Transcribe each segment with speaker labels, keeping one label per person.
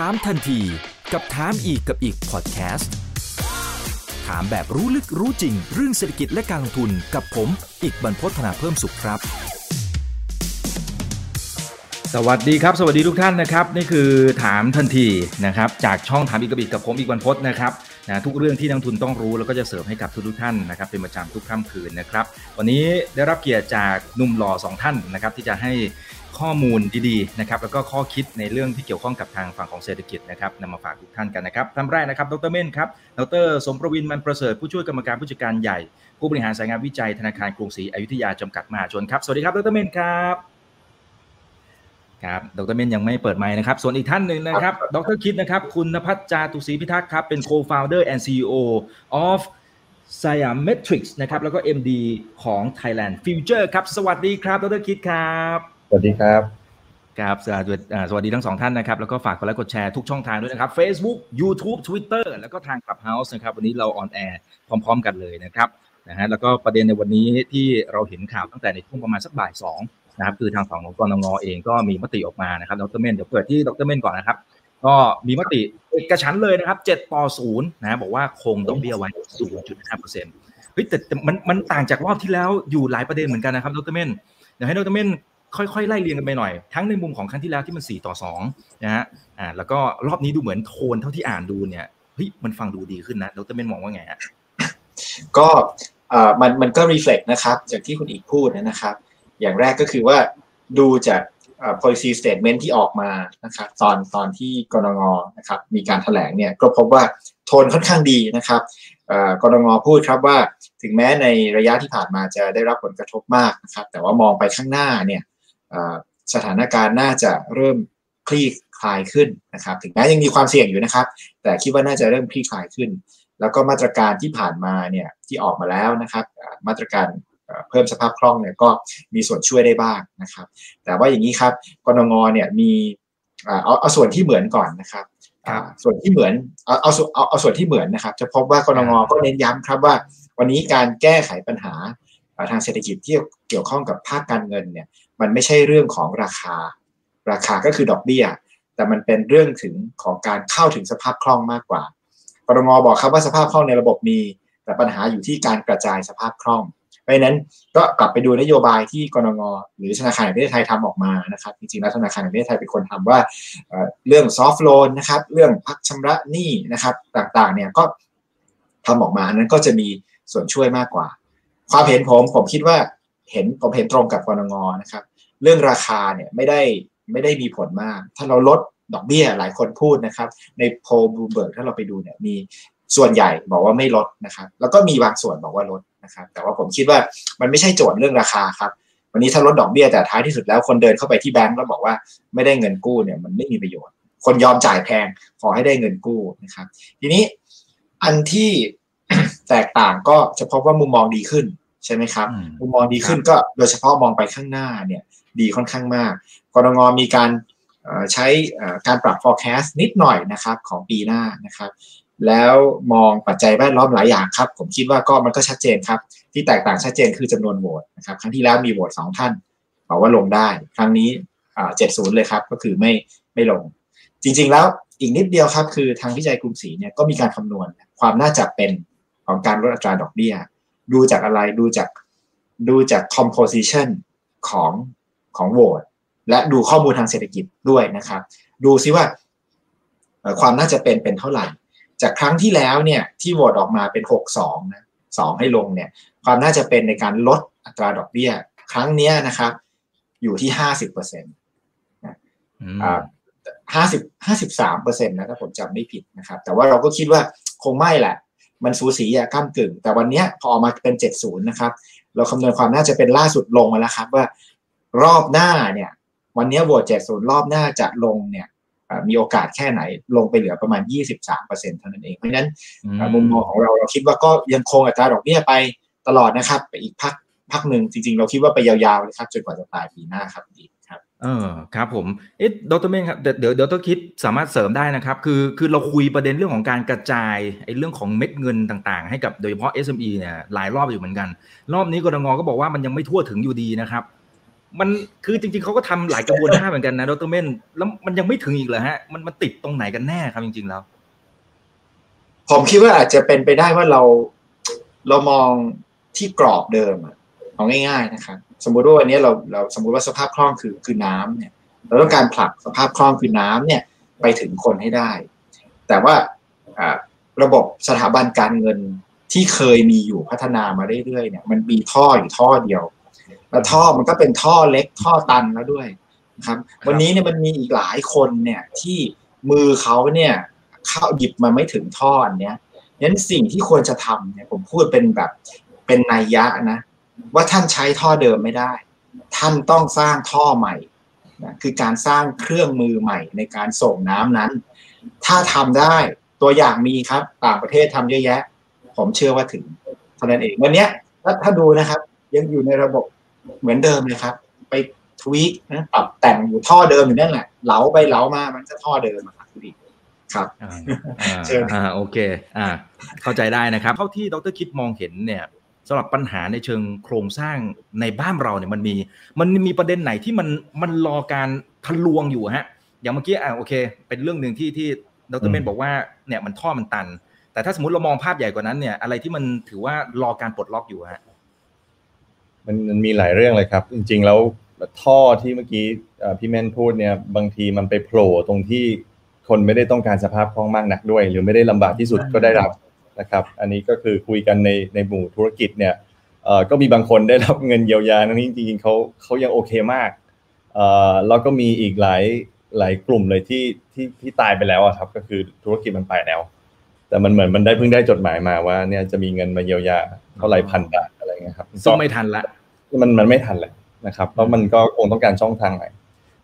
Speaker 1: ถามทันทีกับถามอีกกับอีกพอดแคสต์ถามแบบรู้ลึกรู้จริง เรื่องเศรษฐกิจและการลงทุนกับผม อีกบรรพฒนาเพิ่มสุขครับ สวัสดีครับ สวัสดีทุกท่านนะครับ นี่คือถามทันทีนะครับ จากช่องถามอีกกับอีกกับผมอีกบรรพฒนะครับนะทุกเรื่องที่นักทุนต้องรู้แล้วก็จะเสริมให้กับทุกทุกท่านนะครับ เป็นประจำทุกค่ำคืนนะครับ วันนี้ได้รับเกียรติจากหนุ่มหล่อสองท่านนะครับ ที่จะให้ ข้อมูลดีๆนะครับแล้วก็ข้อคิดในเรื่องที่เกี่ยวข้องกับทางฝั่งของเศรษฐกิจนะครับนำมาฝากทุกท่านกันนะครับท่านแรกนะครับดรเม่นครับดรสมประวินมันประเสริฐผู้ช่วยกรรมการผู้จัดการใหญ่ ผู้บริหารสายงานวิจัยธนาคารกรุงศรีอยุธยาจำกัดมหาชนครับสวัสดีครับดรเม่นครับครับ ดรเม่นยังไม่เปิดไมค์นะครับ ส่วนอีกท่านหนึ่งนะครับ ดรคิดนะครับ คุณนภัสจาตุศรีพิทักษ์ครับ เป็น co-founder and CEO of s i a m Metrics นะครับ แล้วก็ MD ของ Thailand Future ครับ สวัสดีครับ ดรคิดครับ
Speaker 2: วัสดีครับ
Speaker 1: ครับสวัสดีทั้งสองท่านนะครับ แล้วก็ฝากกดไลค์กดแชร์ทุกช่องทางด้วยนะครับ Facebook YouTube Twitter แล้วก็ทาง Clubhouse นะครับ วันนี้เรา on air พร้อม ๆ กันเลยนะครับนะฮะแล้วก็ประเด็นในวันนี้ที่เราเห็นข่าวตั้งแต่ในช่วงประมาณสักบ่ายสองนะครับคือทางฝั่งของกนง.เองก็มีมติออกมานะครับดรเมนเดี๋ยวเปิดที่ดรเมนก่อนนะครับ ก็มีมติเอกฉันท์เลยนะครับ7ต่อ0นะบอกว่าคงดอกเบี้ยไว้0.5%เฮ้ยแต่มันมันต่างจากรอบที่แล้วอยู่หลายประเด็นเหมือนกันนะครับดรเมนเดี๋ยวให้ดรเมน ค่อยๆไล่เรียงกันไปหน่อย ทั้งในมุมของครั้งที่แล้วที่มัน 4 ต่อ2นะฮะอ่าแล้วก็รอบนี้ดูเหมือนโทนเท่าที่อ่านดูเนี่ยเฮ้ยมันฟังดูดีขึ้นนะดรเมนมองว่าไงฮะ
Speaker 2: ก็อ่ามันมันก็รีเฟล็กนะครับจากที่คุณอีกพูดนะครับ อย่างแรกก็คือว่าดูจาก policy statement ที่ออกมานะครับตอนตอนที่กรงงนะครับมีการถแถลงเนี่ยก็พบว่าโทนค่อนข้างดีนะครับกรงงพูดครับว่าถึงแม้ในระยะที่ผ่านมาจะได้รับผลกระทบมากนะครับแต่ว่ามองไปข้างหน้าเนี่ย สถานการณ์น่าจะเริ่มคลี่คลายขึ้นนะครับ ถึงแม้ยังมีความเสี่ยงอยู่นะครับ แต่คิดว่าน่าจะเริ่มคลี่คลายขึ้น แล้วก็มาตรการที่ผ่านมาเนี่ยที่ออกมาแล้วนะครับ มาตรการเพิ่มสภาพคล่องเนี่ยก็มีส่วนช่วยได้บ้างนะครับ แต่ว่าอย่างนี้ครับกรงงเนี่ยมีเอาเอาส่วนที่เหมือนก่อนนะครับส่วนที่เหมือนเอาเอาเอาเอาส่วนที่เหมือนนะครับ จะพบว่ากรงงก็เน้นย้ำครับว่า วันนี้การแก้ไขปัญหา ทางเศรษฐกิจที่เกี่ยวข้องกับภาคการเงินเนี่ยมันไม่ใช่เรื่องของราคา ราคาก็คือดอกเบี้ย แต่มันเป็นเรื่องถึงของการเข้าถึงสภาพคล่องมากกว่ากรงบอกครับว่าสภาพคล่องในระบบมี แต่ปัญหาอยู่ที่การกระจายสภาพคล่องเพราะนั้นก็กลับไปดูนโยบายที่กรงหรือธนาคารแห่งประเทศไทยทำออกมานะครับจริงๆแล้วธนาคารแห่งประเทศไทยเป็นคนทำว่าเรื่องซอฟท์โลนนะครับเรื่องพักชำระหนี้นะครับต่างๆเนี่ยก็ทำออกมานั้นก็จะมีส่วนช่วยมากกว่า ความเห็นผมผมคิดว่าเห็นผมเห็นตรงกับกรงนะครับ เรื่องราคาเนี่ยไม่ได้ไม่ได้มีผลมาก ถ้าเราลดดอกเบี้ยหลายคนพูดนะครับ ในโพลบูเบิร์กถ้าเราไปดูเนี่ยมีส่วนใหญ่บอกว่าไม่ลดนะครับ แล้วก็มีบางส่วนบอกว่าลดนะครับ แต่ว่าผมคิดว่ามันไม่ใช่โจทย์เรื่องราคาครับ วันนี้ถ้าลดดอกเบี้ยแต่ท้ายที่สุดแล้วคนเดินเข้าไปที่แบงก์แล้วบอกว่าไม่ได้เงินกู้เนี่ยมันไม่มีประโยชน์ คนยอมจ่ายแพงขอให้ได้เงินกู้นะครับ ทีนี้อันที่ แตกต่างก็จะพบว่ามุมมองดีขึ้นใช่ไหมครับ มุมมองดีขึ้นก็โดยเฉพาะมองไปข้างหน้าเนี่ยดีค่อนข้างมากกรงงมีการใช้การปรับ forecast นิดหน่อยนะครับของปีหน้านะครับ แล้วมองปัจจัยแวดล้อมหลายอย่างครับ ผมคิดว่าก็มันก็ชัดเจนครับ ที่แตกต่างชัดเจนคือจำนวนโหวตนะครับครั้งที่แล้วมีโหวตสองท่านบอกว่าลงได้ ครั้งนี้เจ็ดศูนย์เลยครับ ก็คือไม่ไม่ลง จริงๆแล้วอีกนิดเดียวครับ คือทางวิจัยกรุงศรีเนี่ยก็มีการคำนวณความน่าจะเป็น ของการลดอัตราดอกเบี้ย ดูจากอะไรดูจากดูจาก composition ของของโหวตและดูข้อมูลทางเศรษฐกิจด้วยนะครับ ดูซิว่าความน่าจะเป็นเป็นเท่าไหร่ จากครั้งที่แล้วเนี่ยที่โหวตออกมาเป็นหกสองนะสองให้ลงเนี่ยความน่าจะเป็นในการลดอัตราดอกเบี้ย ครั้งนี้นะครับ อยู่ที่ห้าสิบเปอร์เซ็นต์ห้าสิบห้าสิบสามเปอร์เซ็นต์นะถ้าผมจำไม่ผิดนะครับ แต่ว่าเราก็คิดว่าคงไม่แหละ มันสูสีอะก้ามกึ่ง แต่วันนี้พอออกมาเป็นเจ็ดศูนย์นะครับ เราคำนวณความน่าจะเป็นล่าสุดลงมาแล้วครับว่ารอบหน้าเนี่ย วันนี้โหวตเจ็ดศูนย์รอบหน้าจะลงเนี่ยมีโอกาสแค่ไหนลงไปเหลือประมาณ 23%เท่านั้นเอง เพราะฉะนั้นมุมมองของเราเราคิดว่าก็ยังคงอัตราดอกเบี้ยไปตลอดนะครับ ไปอีกพักพักหนึ่งจริงๆ เราคิดว่าไปยาวๆเลยครับจนกว่าจะปลายปีหน้าครับดีครับ
Speaker 1: เออครับผมเอ๊ะดรเมงครับเดี๋ยวเดี๋ยวต้องคิดสามารถเสริมได้นะครับ คือคือเราคุยประเด็นเรื่องของการกระจายไอ้เรื่องของเม็ดเงินต่างๆ ให้กับโดยเฉพาะ SME เนี่ยหลายรอบอยู่เหมือนกัน รอบนี้กรงก็บอกว่ามันยังไม่ทั่วถึงอยู่ดีนะครับ มันคือจริงๆเขาก็ทำหลายกระบวนท่าเหมือนกันนะดรเมนแล้วมันยังไม่ถึงอีกเหรอฮะมันมันติดตรงไหนกันแน่ครับจริง ๆ แล้ว
Speaker 2: ผมคิดว่าอาจจะเป็นไปได้ว่าเราเรามองที่กรอบเดิมอะ เอาง่ายๆนะครับสมมุติว่าวันนี้เราเราสมมุติว่าสภาพคล่องคือคือน้ำเนี่ย เราต้องการผลักสภาพคล่องคือน้ำเนี่ยไปถึงคนให้ได้ แต่ว่าระบบสถาบันการเงินที่เคยมีอยู่พัฒนามาเรื่อยๆเนี่ยมันมีท่ออยู่ท่อเดียวแล้วท่อมันก็เป็นท่อเล็กท่อตันแล้วด้วยนะครับ วันนี้เนี่ยมันมีอีกหลายคนเนี่ยที่มือเขาเนี่ยเข้าหยิบมาไม่ถึงท่ออันเนี้ยงั้นสิ่งที่ควรจะทำเนี่ยผมพูดเป็นแบบเป็นนัยยะนะ ว่าท่านใช้ท่อเดิมไม่ได้ ท่านต้องสร้างท่อใหม่นะคือการสร้างเครื่องมือใหม่ในการส่งน้ำนั้น ถ้าทำได้ตัวอย่างมีครับ ต่างประเทศทำเยอะแยะ ผมเชื่อว่าถึงเท่านั้นเองวันนี้ถ้าถ้าดูนะครับ ยังอยู่ในระบบเหมือนเดิมเลยครับ ไปทวีกนะปรับแต่งอยู่ท่อเดิมอยู่นั่นแหละเหลาไปเหลามามันจะท่อเดิมครับคุณดีครับ
Speaker 1: อ่าโอเค อ่า เข้าใจได้นะครับ เท่าที่ดรคิดมองเห็นเนี่ย สำหรับปัญหาในเชิงโครงสร้างในบ้านเราเนี่ยมันมี มันมีประเด็นไหนที่มันมันรอการทะลวงอยู่ฮะ อย่างเมื่อกี้อ่าโอเค เป็นเรื่องหนึ่งที่ที่ดรเมนบอกว่าเนี่ยมันท่อมันตัน แต่ถ้าสมมติเรามองภาพใหญ่กว่านั้นเนี่ยอะไรที่มันถือว่ารอการปลดล็อกอยู่ฮะ
Speaker 3: มันมันมีหลายเรื่องเลยครับ จริง ๆ แล้วท่อที่เมื่อกี้พี่แมนพูดเนี่ยบางทีมันไปโผล่ตรงที่คนไม่ได้ต้องการสภาพคล่องมากนักด้วย หรือไม่ได้ลำบากที่สุดก็ได้รับ นะครับอันนี้ก็คือคุยกันในในหมู่ธุรกิจเนี่ยก็มีบางคนได้รับเงินเยียวยานั้นี้จริงๆเขาเขายังโอเคมากแล้วก็มีอีกหลายหลายกลุ่มเลยที่ที่ที่ตายไปแล้วครับ ก็คือธุรกิจมันไปแล้ว แต่มันเหมือนมันได้เพิ่งได้จดหมายมาว่าเนี่ยจะมีเงินมาเยียวยาเท่าไหร่พันบาทอะไรเงี้ยครับ
Speaker 1: ซึ่งไม่ทันละ
Speaker 3: มันมันไม่ทันแหละนะครับเพราะมันก็คงต้องการช่องทางใหม่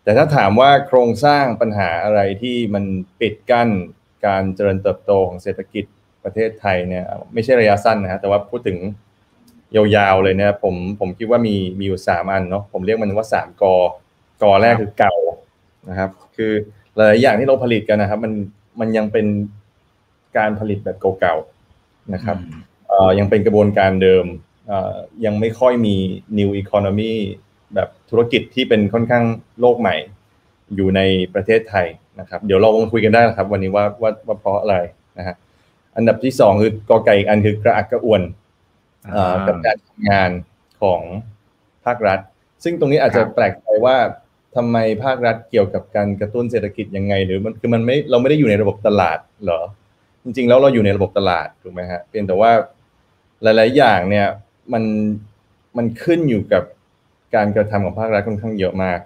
Speaker 3: แต่ถ้าถามว่าโครงสร้างปัญหาอะไรที่มันปิดกั้นการเจริญเติบโตของเศรษฐกิจ ประเทศไทยเนี่ยไม่ใช่ระยะสั้นนะฮะแต่ว่าพูดถึงยาวๆเลยเนี่ยผมผมคิดว่ามีมีอยู่สามอันเนาะผมเรียกมันว่าสามกอกอแรกคือเก่านะครับ คือหลายอย่างที่เราผลิตกันนะครับ มันมันยังเป็นการผลิตแบบเก่าๆนะครับเอ่อยังเป็นกระบวนการเดิมยังไม่ค่อยมี new economy แบบธุรกิจที่เป็นค่อนข้างโลกใหม่ อยู่ในประเทศไทยนะครับ เดี๋ยวเราลองคุยกันได้นะครับ วันนี้ว่าว่าว่าเพราะอะไรนะฮะ อันดับที่สองคือกอไก่อันคือกระอักกระอ่วนกับการทำงานของภาครัฐ ซึ่งตรงนี้อาจจะแปลกใจว่าทำไมภาครัฐเกี่ยวกับการกระตุ้นเศรษฐกิจยังไง หรือมันคือมันไม่เราไม่ได้อยู่ในระบบตลาดเหรอ จริง ๆ แล้วเราอยู่ในระบบตลาดถูกไหมฮะเพียงแต่ว่าหลาย ๆ อย่างเนี่ยมันมันขึ้นอยู่กับการกระทำของภาครัฐค่อนข้างเยอะมาก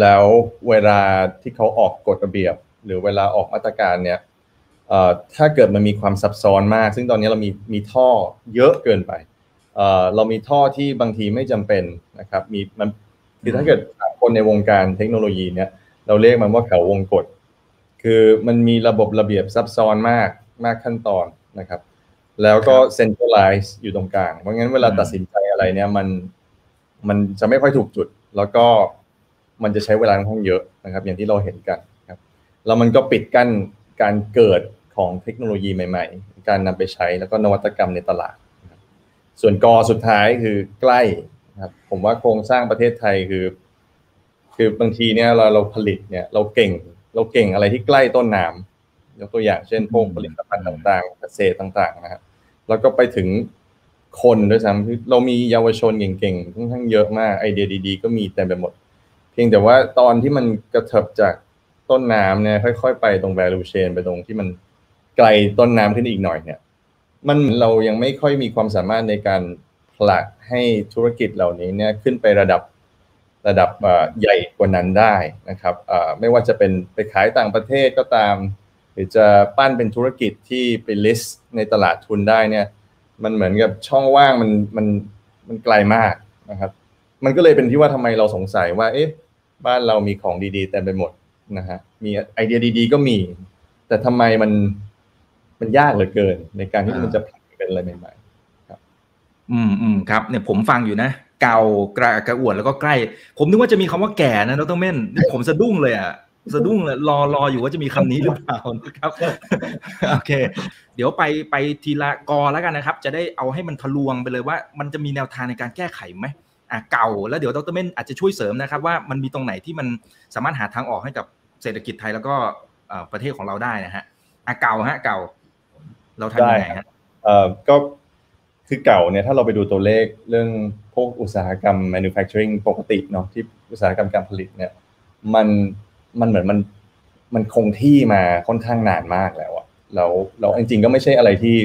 Speaker 3: แล้วเวลาที่เขาออกกฎระเบียบ หรือเวลาออกมาตรการเนี่ย ถ้าเกิดมันมีความซับซ้อนมาก ซึ่งตอนนี้เรามีมีท่อเยอะเกินไปเรามีท่อที่บางทีไม่จำเป็นนะครับมีมันคือถ้าเกิดคนในวงการเทคโนโลยีเนี่ยเราเรียกมันว่าเขาวงกฎคือมันมีระบบระเบียบซับซ้อนมากมากขั้นตอนนะครับ แล้วก็เซ็นทรัลไลซ์อยู่ตรงกลาง เพราะงั้นเวลาตัดสินใจอะไรเนี่ยมันมันจะไม่ค่อยถูกจุด แล้วก็มันจะใช้เวลาค่อนข้างเยอะนะครับ อย่างที่เราเห็นกันครับแล้วมันก็ปิดกั้นการเกิด ของเทคโนโลยีใหม่ๆ การนำไปใช้แล้วก็นวัตกรรมในตลาด ส่วนกอสุดท้ายคือใกล้ครับผมว่าโครงสร้างประเทศไทยคือ คือบางทีเนี่ยเราเราผลิตเนี่ยเราเก่ง เราเก่งอะไรที่ใกล้ต้นน้ำยกตัวอย่างเช่นพวกผลิตภัณฑ์ต่างๆ เกษตรต่างๆนะครับแล้วก็ไปถึงคนด้วยซ้ำคือเรามีเยาวชนเก่งๆค่อนข้างเยอะมากไอเดียดีๆ ก็มีเต็มไปหมด เพียงแต่ว่าตอนที่มันกระเถิบจากต้นน้ำเนี่ยค่อย ๆ ไปตรง value chain ไปตรงที่มัน ไกลต้นน้ำขึ้นอีกหน่อยเนี่ย มันเรายังไม่ค่อยมีความสามารถในการผลักให้ธุรกิจเหล่านี้เนี่ยขึ้นไประดับระดับใหญ่กว่านั้นได้นะครับไม่ว่าจะเป็นไปขายต่างประเทศก็ตาม หรือจะปั้นเป็นธุรกิจที่ไป list ในตลาดทุนได้เนี่ย มันเหมือนกับช่องว่างมันมันมันไกลมากนะครับ มันก็เลยเป็นที่ว่าทำไมเราสงสัยว่า เอ๊ะ บ้านเรามีของดีๆแต่ไปหมดนะฮะมีไอเดียดี ๆ ก็มี แต่ทำไมมัน มันยากเหลือเกิน ในการที่มันจะผลักเป็นอะไรใหม่ๆครับ
Speaker 1: อืมอืมครับเนี่ยผมฟังอยู่นะ เก่ากระกระอวดแล้วก็ใกล้ ผมนึกว่าจะมีคำว่าแก่นะดรเม่นผมสะดุ้งเลยอะสะดุ้งเลยรอรออยู่ว่าจะมีคำนี้หรือเปล่านะครับโอเค เดี๋ยวไปไปทีละกอแล้วกันนะครับ จะได้เอาให้มันทะลวงไปเลยว่า มันจะมีแนวทางในการแก้ไขไหมอะเก่าแล้วเดี๋ยวดรเม่นอาจจะช่วยเสริมนะครับ ว่ามันมีตรงไหนที่มันสามารถหาทางออกให้กับเศรษฐกิจไทยแล้วก็ประเทศของเราได้นะฮะอะเก่าฮะเก่า เราทำยังไงฮะ
Speaker 3: เอ่อก็คือเก่าเนี่ยถ้าเราไปดูตัวเลขเรื่องพวกอุตสาหกรรม manufacturing ปกติเนาะที่อุตสาหกรรมการผลิตเนี่ยมันมันเหมือนมันมันคงที่มาค่อนข้างนานมากแล้วอะแล้วเราจริงๆก็ไม่ใช่อะไรที่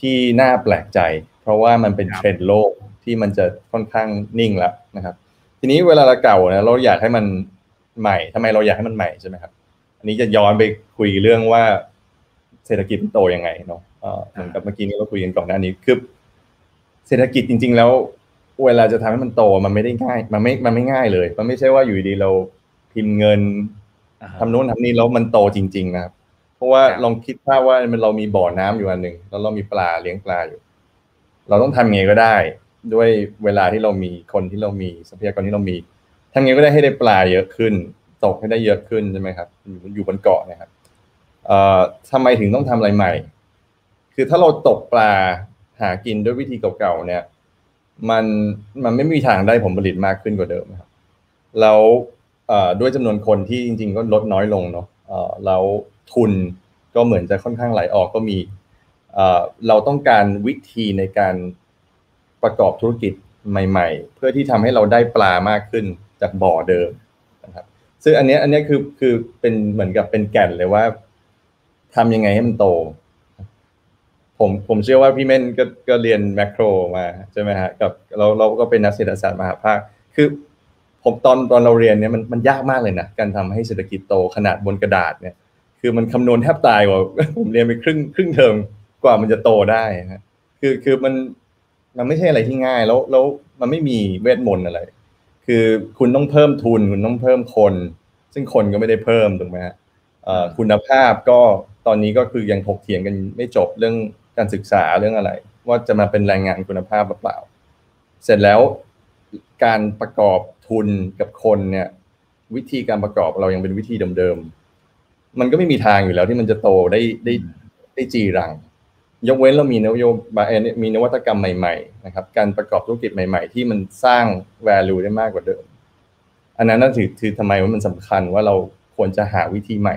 Speaker 3: ที่น่าแปลกใจ เพราะว่ามันเป็นเทรนด์โลกที่มันจะค่อนข้างนิ่งแล้วนะครับ ทีนี้เวลาเราเก่าเนี่ยเราอยากให้มันใหม่ทำไมเราอยากให้มันใหม่ใช่ไหมครับ อันนี้จะย้อนไปคุยเรื่องว่า เศรษฐกิจโตยังไงเนาะเหมือนกับเมื่อกี้นี้เราคุยกันก่อนหน้านี้คือเศรษฐกิจจริง ๆ แล้ว เวลาจะทำให้มันโตมันไม่ได้ง่าย มันไม่มันไม่ง่ายเลย มันไม่ใช่ว่าอยู่ดีเราพิมพ์เงินทำโน้นทำนี่แล้วมันโตจริง ๆ นะครับ เพราะว่าลองคิดภาพว่ามันเรามีบ่อน้ำอยู่อันหนึ่งแล้วเรามีปลาเลี้ยงปลาอยู่ เราต้องทำไงก็ได้ ด้วยเวลาที่เรามีคนที่เรามีทรัพยากรที่เรามีทำไงก็ได้ให้ได้ปลาเยอะขึ้น ตกให้ได้เยอะขึ้นใช่ไหมครับ อยู่บนเกาะนะครับเอ่อ ทำไมถึงต้องทำอะไรใหม่ คือถ้าเราตกปลาหากินด้วยวิธีเก่าๆเนี่ย มันมันไม่มีทางได้ผลผลิตมากขึ้นกว่าเดิมครับแล้วด้วยจำนวนคนที่จริง ๆ ก็ลดน้อยลงเนาะแล้วทุนก็เหมือนจะค่อนข้างไหลออกก็มีเราต้องการวิธีในการประกอบธุรกิจใหม่ ๆ เพื่อที่ทำให้เราได้ปลามากขึ้นจากบ่อเดิมนะครับซึ่งอันนี้อันนี้คือคือเป็นเหมือนกับเป็นแก่นเลยว่า ทำยังไงให้มันโต ผมผมเชื่อว่าพี่เม่นก็ก็เรียนแมคโครมาใช่ไหมฮะกับเราเราก็เป็นนักเศรษฐศาสตร์มหาภาค คือ ผมตอนตอนเราเรียนเนี่ยมันมันยากมากเลยนะการทำให้เศรษฐกิจโตขนาดบนกระดาษเนี่ย คือมันคำนวณแทบตายกว่าผมเรียนไปครึ่งครึ่งเทอมกว่ามันจะโตได้นะคือคือมันมันไม่ใช่อะไรที่ง่ายแล้วแล้วมันไม่มีเวทมนต์อะไร คือคุณต้องเพิ่มทุน คุณต้องเพิ่มคน ซึ่งคนก็ไม่ได้เพิ่มถูกไหมฮะคุณภาพก็ ตอนนี้ก็คือยังถกเถียงกันไม่จบเรื่องการศึกษาเรื่องอะไร ว่าจะมาเป็นแรงงานคุณภาพหรือเปล่า เสร็จแล้วการประกอบทุนกับคนเนี่ยวิธีการประกอบเรายังเป็นวิธีเดิมๆ มันก็ไม่มีทางอยู่แล้วที่มันจะโตได้ได้ได้จีรัง ยกเว้นเรามีนโยบายมีนวัตกรรมใหม่ๆนะครับการประกอบธุรกิจใหม่ๆ ที่มันสร้าง value ได้มากกว่าเดิม อันนั้นนั่นถือคือทำไมว่ามันสำคัญว่าเราควรจะหาวิธีใหม่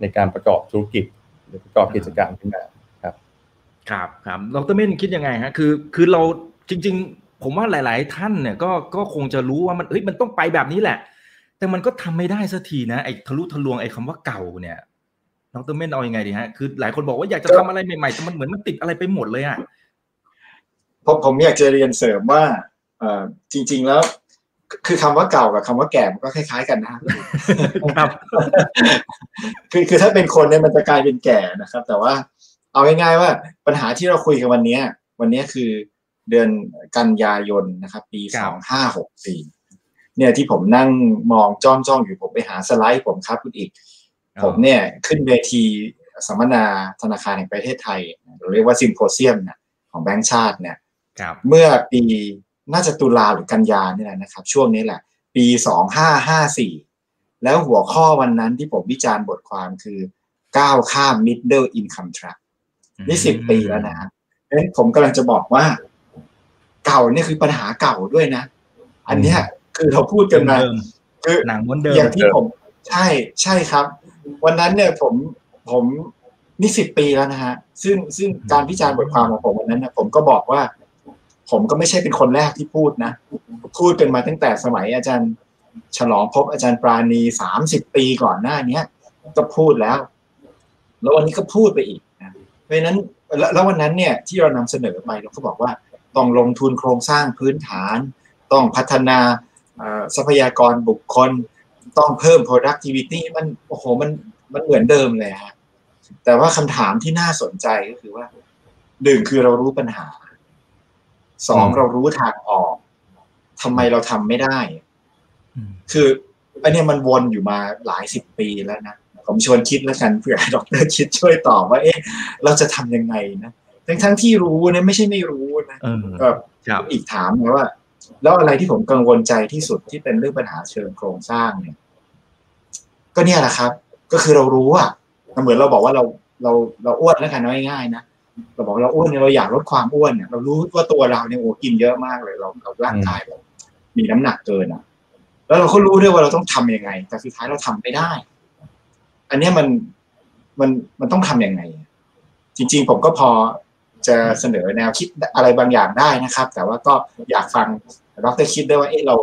Speaker 3: ในการประกอบธุรกิจ หรือประกอบกิจการขึ้นมาครับ
Speaker 1: ครับครับดรเม่นคิดยังไงฮะคือคือเราจริง ๆ ผมว่าหลาย ๆ ท่านเนี่ยก็ก็คงจะรู้ว่ามันเฮ้ยมันต้องไปแบบนี้แหละ แต่มันก็ทำไม่ได้สักทีนะไอ้ทะลุทะลวงไอ้คำว่าเก่าเนี่ยดรเม่นเอาอยัางไงดีฮะคือหลายคนบอกว่าอยากจะทำอะไรใหม่ๆแต่มันเหมือนมันติดอะไรไปหมดเลยอะ
Speaker 2: ผมผมอยากจะเรียนเสริมว่าเออจริง ๆ แล้ว คือคำว่าเก่ากับคำว่าแก่มันก็คล้ายๆกันนะครับ คือคือถ้าเป็นคนเนี่ยมันจะกลายเป็นแก่นะครับ แต่ว่าเอาง่ายๆว่าปัญหาที่เราคุยกันวันนี้วันนี้คือเดือนกันยายนนะครับ ปีสองห้าหกสี่เนี่ยที่ผมนั่งมองจ้องจ้องอยู่ผมไปหาสไลด์ผมครับคุณอีก ผมเนี่ยขึ้นเวทีสัมมนาธนาคารแห่งประเทศไทยเราเรียกว่าซิมโพเซียมนะของแบงก์ชาติเนี่ยเมื่อปี น่าจะตุลาหรือกันยาเนี่ยนะครับ ช่วงนี้แหละ ปีสองห้าห้าสี่แล้วหัวข้อวันนั้นที่ผมวิจารณ์บทความคือก้าวข้าม middle income trap นี่สิบปีแล้วนะเพราะฉะนั้นผมกำลังจะบอกว่า เก่าเนี่ยคือปัญหาเก่าด้วยนะ อันเนี้ยคือเราพูดกันมา
Speaker 1: คือหนังวนเดิม
Speaker 2: อย่างที่ผม ใช่ใช่ครับ วันนั้นเนี่ยผมผมนี่สิบปีแล้วนะฮะซึ่งซึ่งการพิจารณ์บทความของผมวันนั้นนะผมก็บอกว่า ผมก็ไม่ใช่เป็นคนแรกที่พูดนะ พูดกันมาตั้งแต่สมัยอาจารย์ ฉลองพบอาจารย์ปราณีสามสิบปีก่อนหน้าเนี้ยก็พูดแล้ว แล้ววันนี้ก็พูดไปอีกนะเพราะนั้นแล้ววันนั้นเนี่ยที่เรานำเสนอไปเราก็บอกว่าต้องลงทุนโครงสร้างพื้นฐาน ต้องพัฒนาทรัพยากรบุคคล ต้องเพิ่ม productivity มันโอ้โหมันมันเหมือนเดิมเลยฮะแต่ว่าคำถามที่น่าสนใจก็คือว่าหนึ่งคือเรารู้ปัญหา สองเรารู้ทางออกทำไมเราทำไม่ได้ คืออันนี้มันวนอยู่มาหลายสิบปีแล้วนะผมชวนคิดแล้วกันเผื่อดรคิดช่วยตอบว่า เอ๊ะ เราจะทำยังไงนะทั้งทั้งที่รู้นะไม่ใช่ไม่รู้นะแบบอีกถามว่า แล้วอะไรที่ผมกังวลใจที่สุดที่เป็นเรื่องปัญหาเชิงโครงสร้างเนี่ย ก็เนี่ยแหละครับ ก็คือเรารู้อะเหมือนเราบอกว่าเราเราเราอ้วนแล้วกันง่ายๆนะ เราบอกเราอ้วนเนี่ยเราอยากลดความอ้วนเนี่ยเรารู้ว่าตัวเราเนี่ยโอ้กินเยอะมากเลยเราเราร่างกายเรามีน้ำหนักเกินอะ แล้วเราก็รู้ด้วยว่าเราต้องทํำยังไง แต่สุดท้ายเราทำไม่ได้ อันเนี้ยมันมันมันต้องทํำยังไง จริง ๆ ผมก็พอจะเสนอแนวคิดอะไรบางอย่างได้นะครับ แต่ว่าก็อยากฟังดรคิดด้วยว่าเอ๊ะเรา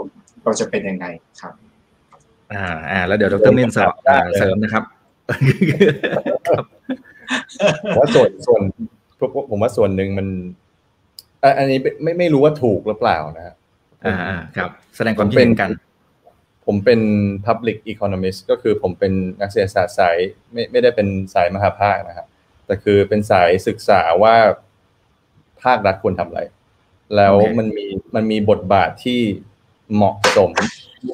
Speaker 2: เราจะเป็นยังไงครับ
Speaker 1: อ่าอ่าแล้วเดี๋ยวดรเมนเสริมอ่าเสริมนะครับ
Speaker 3: ผมว่าส่วนส่วน ผมว่าส่วนหนึ่งมันอะอันนี้ไม่ไม่รู้ว่าถูกหรือเปล่านะฮะ
Speaker 1: อ่าอ่าครับ แสดงความคิดเห็นกัน
Speaker 3: ผมเป็น public economist ก็คือผมเป็นนักเศรษฐศาสตร์สายไม่ไม่ได้เป็นสายมหาภาคนะครับแต่คือเป็นสายศึกษาว่าภาครัฐควรทำอะไร แล้ว
Speaker 1: โอเค
Speaker 3: มันมีมันมีบทบาทที่เหมาะสม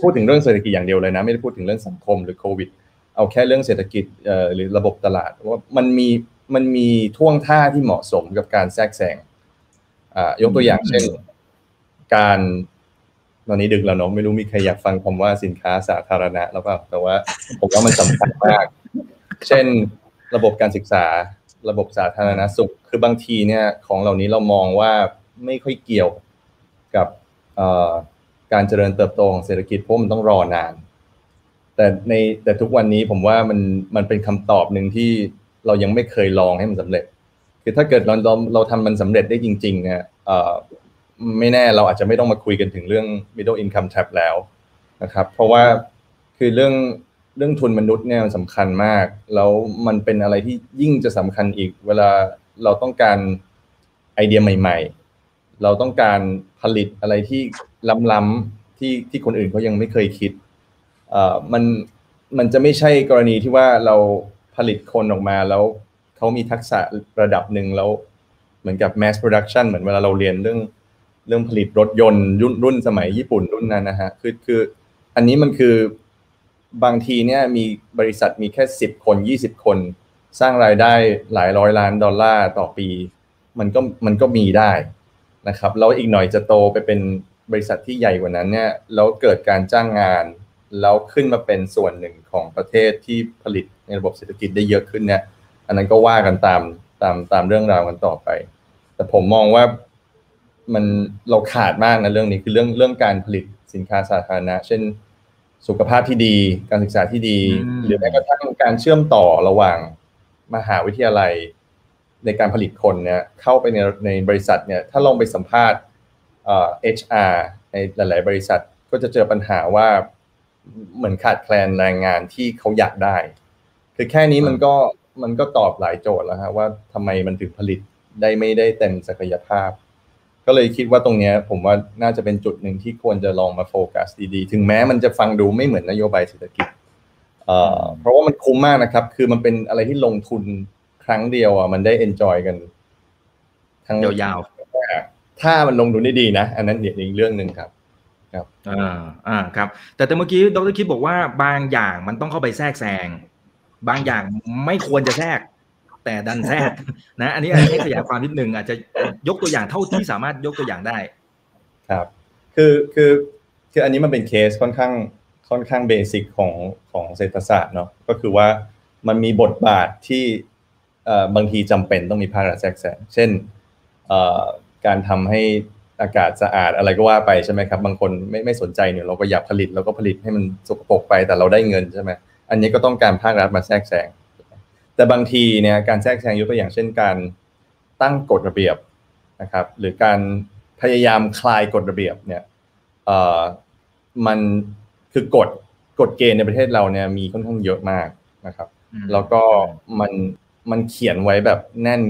Speaker 3: พูดถึงเรื่องเศรษฐกิจอย่างเดียวเลยนะ ไม่ได้พูดถึงเรื่องสังคมหรือโควิด เอาแค่เรื่องเศรษฐกิจเอ่อหรือระบบตลาดว่ามันมี มันมีท่วงท่าที่เหมาะสมกับการแทรกแซงอ่ายกตัวอย่างเช่น การตอนนี้ดึกแล้วเนาะไม่รู้มีใครอยากฟังคำว่าสินค้าสาธารณะแล้วเปล่าแต่ว่าผมว่ามันสำคัญมาก เช่นระบบการศึกษาระบบสาธารณสุข คือบางทีเนี่ยของเหล่านี้เรามองว่าไม่ค่อยเกี่ยวกับเอ่อการเจริญเติบโตของเศรษฐกิจเพราะมันต้องรอนาน แต่ในแต่ทุกวันนี้ผมว่ามันมันเป็นคำตอบหนึ่งที่ เรายังไม่เคยลองให้มันสำเร็จ คือถ้าเกิดเราเราเราทำมันสำเร็จได้จริงๆเนี่ยเอ่อไม่แน่เราอาจจะไม่ต้องมาคุยกันถึงเรื่อง middle income trap แล้วนะครับ เพราะว่าคือเรื่องเรื่องทุนมนุษย์เนี่ยมันสำคัญมาก แล้วมันเป็นอะไรที่ยิ่งจะสำคัญอีก เวลาเราต้องการไอเดียใหม่ ๆ เราต้องการผลิตอะไรที่ล้ำๆที่ที่คนอื่นเขายังไม่เคยคิดอ่อมันมันจะไม่ใช่กรณีที่ว่าเรา ผลิตคนออกมาแล้วเขามีทักษะระดับหนึ่งแล้ว เหมือนกับ mass production เหมือนเวลาเราเรียนเรื่องเรื่องผลิตรถยนต์รุ่นรุ่นสมัยญี่ปุ่นรุ่นนั้นนะฮะคือคืออันนี้มันคือบางทีเนี่ยมีบริษัทมีแค่สิบคนยี่สิบคน สร้างรายได้หลายร้อยล้านดอลลาร์ต่อปี มันก็มันก็มีได้นะครับแล้วอีกหน่อยจะโตไปเป็นบริษัทที่ใหญ่กว่านั้นเนี่ยแล้วเกิดการจ้างงาน แล้วขึ้นมาเป็นส่วนหนึ่งของประเทศที่ผลิตในระบบเศรษฐกิจได้เยอะขึ้นเนี่ยอันนั้นก็ว่ากันตามตามตามเรื่องราวกันต่อไป แต่ผมมองว่ามันเราขาดมากนะเรื่องนี้คือเรื่องเรื่องการผลิตสินค้าสาธารณะ เช่นสุขภาพที่ดี การศึกษาที่ดี
Speaker 1: อืม
Speaker 3: หรือแม้กระทั่งการเชื่อมต่อระหว่างมหาวิทยาลัย ในการผลิตคนเนี่ยเข้าไปในในบริษัทเนี่ยถ้าลองไปสัมภาษณ์เอ่อ HR ในหลาย ๆ บริษัทก็จะเจอปัญหาว่า เหมือนขาดแคลนแรงงานที่เขาอยากได้ คือแค่นี้มันก็มันก็ตอบหลายโจทย์แล้วฮะว่าทำไมมันถึงผลิตได้ไม่ได้เต็มศักยภาพ ก็เลยคิดว่าตรงเนี้ยผมว่าน่าจะเป็นจุดหนึ่งที่ควรจะลองมาโฟกัสดีๆ ถึงแม้มันจะฟังดูไม่เหมือนนโยบายเศรษฐกิจเอ่อเพราะว่ามันคุ้มมากนะครับ คือมันเป็นอะไรที่ลงทุนครั้งเดียวอะมันได้เอนจอยกัน ทั้ง
Speaker 1: ยาว
Speaker 3: ถ้ามันลงทุนได้ดีนะ อันนั้นเดี๋ยวอีกเรื่องหนึ่งครับ
Speaker 1: อ่าอ่าครับ แต่แต่เมื่อกี้ดรคิดบอกว่าบางอย่างมันต้องเข้าไปแทรกแซงบางอย่างไม่ควรจะแทรก แต่ดันแทรกนะอันนี้อันนี้ให้ขยายความนิดนึงอาจจะยกตัวอย่างเท่าที่สามารถยกตัวอย่างได้
Speaker 3: ครับ คือคือคืออันนี้มันเป็นเคสค่อนข้างค่อนข้างเบสิกของของเศรษฐศาสตร์เนาะก็คือว่ามันมีบทบาทที่เอ่อบางทีจำเป็นต้องมีภาครัฐแทรกแซงเช่นเอ่อการทำให้ อากาศสะอาดอะไรก็ว่าไปใช่ไหมครับ บางคนไม่ไม่สนใจเนี่ยเราก็อยากผลิตเราก็ผลิตให้มันสกปรกไปแต่เราได้เงินใช่ไหมอันนี้ก็ต้องการภาครัฐมาแทรกแซงแต่บางทีเนี่ยการแทรกแซงยกตัวอย่างเช่นการตั้งกฎระเบียบนะครับ หรือการพยายามคลายกฎระเบียบเนี่ยเอ่อมันคือกฎกฎเกณฑ์ในประเทศเราเนี่ยมีค่อนข้างเยอะมากนะครับ
Speaker 1: อืม
Speaker 3: แล้วก็มันมันเขียนไว้แบบแน่น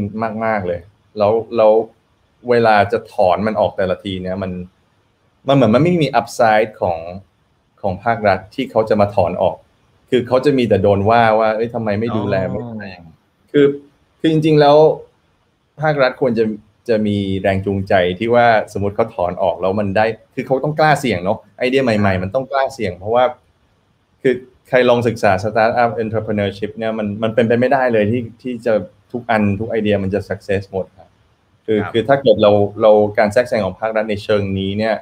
Speaker 3: มาก ๆเลย แล้วแล้ว เวลาจะถอนมันออกแต่ละทีเนี่ยมันมันเหมือนมันไม่มีอัพไซด์ของของภาครัฐที่เขาจะมาถอนออก คือเขาจะมีแต่โดนว่าว่าเอ้ยทำไมไม่ดูแลไม่อะไรอย่างคือคือจริง ๆแล้วภาครัฐควรจะจะมีแรงจูงใจที่ว่าสมมติเขาถอนออกแล้วมันได้ คือเขาต้องกล้าเสี่ยงเนาะไอเดียใหม่ ๆ มันต้องกล้าเสี่ยง เพราะว่า คือใครลองศึกษาสตาร์ทอัพ entrepreneurship เนี่ยมันมันเป็นไปไม่ได้เลยที่ที่จะทุกอันทุกไอเดียมันจะ success หมดครับ คือ
Speaker 1: ครับ
Speaker 3: คือถ้าเกิดเราเราการแทรกแซงของภาครัฐในเชิงนี้เนี่ย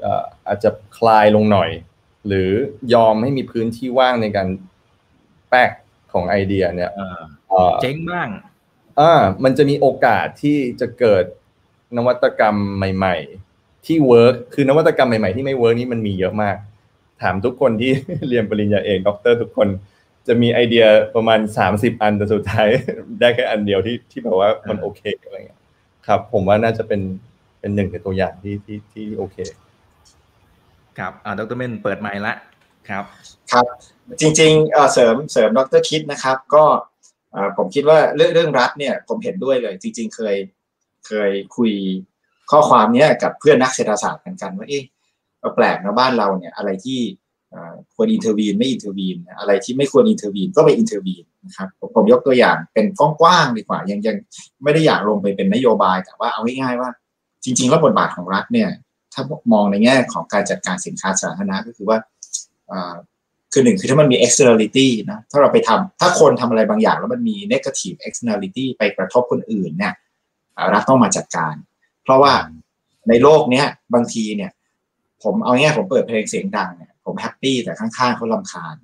Speaker 3: เอ่ออาจจะคลายลงหน่อย หรือยอมให้มีพื้นที่ว่างในการแป๊กของไอเดียเนี่ย
Speaker 1: อ่า
Speaker 3: เอ่อ
Speaker 1: เจ๊งบ้าง
Speaker 3: อ่ามันจะมีโอกาสที่จะเกิดนวัตกรรมใหม่ ๆ ที่ work คือนวัตกรรมใหม่ๆที่ไม่ work นี่มันมีเยอะมาก ถามทุกคนที่เรียนปริญญาเอกด็อกเตอร์ทุกคนจะมีไอเดียประมาณสามสิบอันแต่สุดท้าย ได้แค่อันเดียวที่ที่แบบว่ามันโอเคอะไรเงี้ย ครับ ผมว่าน่าจะเป็นเป็นหนึ่งในตัวอย่างที่ที่ที่โอเค
Speaker 1: ครับอ่าดรเมนเปิดไมค์ละครับ
Speaker 2: ครับ จริงๆเอ่อเสริมเสริมดรคิดนะครับ ก็เอ่อผมคิดว่าเรื่องเรื่องรัฐเนี่ยผมเห็นด้วยเลย จริง ๆ เคยเคยคุยข้อความเนี้ยกับเพื่อนนักเศรษฐศาสตร์เหมือนกันว่าเอ๊ะแปลกนะบ้านเราเนี่ยอะไรที่ควร intervene ไม่ intervene อะไรที่ไม่ควร intervene ก็ไป intervene นะครับผมผมยกตัวอย่างเป็นกว้างๆดีกว่า ยังยังไม่ได้อยากลงไปเป็นนโยบาย แต่ว่าเอาง่ายๆว่า จริง ๆ แล้วบทบาทของรัฐเนี่ยถ้ามองในแง่ของการจัดการสินค้าสาธารณะก็คือว่าคือหนึ่งคือถ้ามันมี externality นะถ้าเราไปทำถ้าคนทำอะไรบางอย่าง แล้วมันมี negative externality ไปกระทบคนอื่นเนี่ยรัฐต้องมาจัดการ เพราะว่าในโลกเนี้ยบางทีเนี่ย ผมเอาง่ายผมเปิดเพลงเสียงดังเนี่ยผมแฮปปี้แต่ข้างๆเขาลำคาญ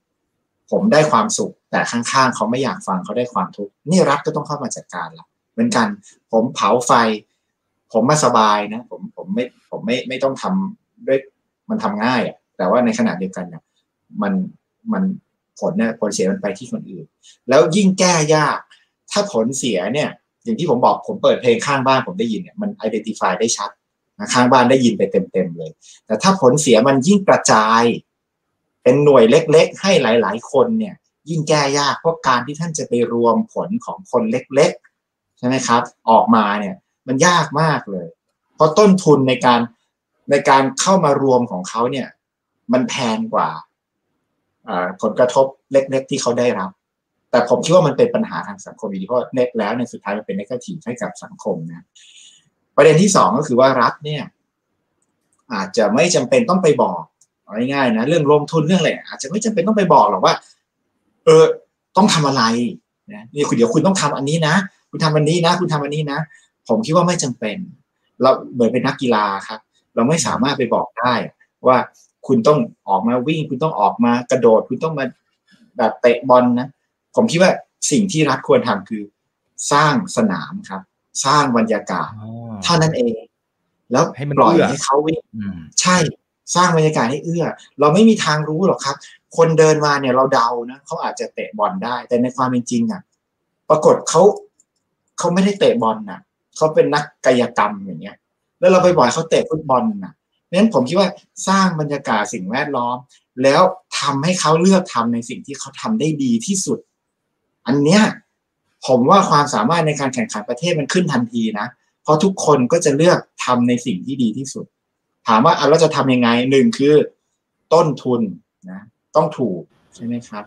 Speaker 2: ผมได้ความสุข แต่ข้างๆเขาไม่อยากฟังเขาได้ความทุกข์นี่รัฐก็ต้องเข้ามาจัดการละเหมือนกัน ผมเผาไฟ ผมมาสบายนะ ผมผมไม่ผมไม่ไม่ต้องทำด้วยมันทำง่ายอะแต่ว่าในขณะเดียวกันเนี่ยมันมันผลเนี่ยผลเสียมันไปที่คนอื่น แล้วยิ่งแก้ยาก ถ้าผลเสียเนี่ย อย่างที่ผมบอกผมเปิดเพลงข้างบ้านผมได้ยินเนี่ยมัน identify ได้ชัดนะข้างบ้านได้ยินไปเต็มๆเลย แต่ถ้าผลเสียมันยิ่งกระจาย เป็นหน่วยเล็ก ๆ ให้หลาย ๆ คนเนี่ยยิ่งแก้ยากเพราะการที่ท่านจะไปรวมผลของคนเล็กๆใช่ไหมครับ ออกมาเนี่ยมันยากมากเลย เพราะต้นทุนในการในการเข้ามารวมของเขาเนี่ย มันแพงกว่าผลกระทบเล็ก ๆ ที่เขาได้รับ แต่ผมคิดว่ามันเป็นปัญหาทางสังคมดีเพราะเน็ตแล้วในสุดท้ายมันเป็นนกาทีฟให้กับสังคมนะประเด็นที่สองก็คือว่ารัฐเนี่ย อาจจะไม่จำเป็นต้องไปบอก ง่ายๆนะเรื่องลงทุนเรื่องอะไรอาจจะไม่จำเป็นต้องไปบอกหรอกว่า เออต้องทำอะไรนะนี่คุณเดี๋ยวคุณต้องทำอันนี้นะ คุณทำอันนี้นะ คุณทำอันนี้นะ ผมคิดว่าไม่จำเป็น เราเหมือนเป็นนักกีฬาครับ เราไม่สามารถไปบอกได้ว่าคุณต้องออกมาวิ่ง คุณต้องออกมากระโดด คุณต้องมาแบบเตะบอลนะ ผมคิดว่าสิ่งที่รัฐควรทำคือ สร้างสนามครับ สร้างบรรยากาศเท่านั้นเอง แล้วปล่อยให้เขาวิ่งใช่ สร้างบรรยากาศให้เอื้อ เราไม่มีทางรู้หรอกครับ คนเดินมาเนี่ยเราเดานะเขาอาจจะเตะบอลได้ แต่ในความเป็นจริงอะ ปรากฏเขาเขาไม่ได้เตะบอลน่ะเขาเป็นนักกายกรรมอย่างเงี้ย แล้วเราไปบ่อยเขาเตะฟุตบอลน่ะนั้นผมคิดว่าสร้างบรรยากาศสิ่งแวดล้อม แล้วทำให้เขาเลือกทำในสิ่งที่เขาทำได้ดีที่สุด อันเนี้ยผมว่าความสามารถในการแข่งขันประเทศมันขึ้นทันทีนะ เพราะทุกคนก็จะเลือกทำในสิ่งที่ดีที่สุด ถามว่าเราจะทำยังไงหนึ่งคือต้นทุนนะต้องถูกใช่ไหมครับ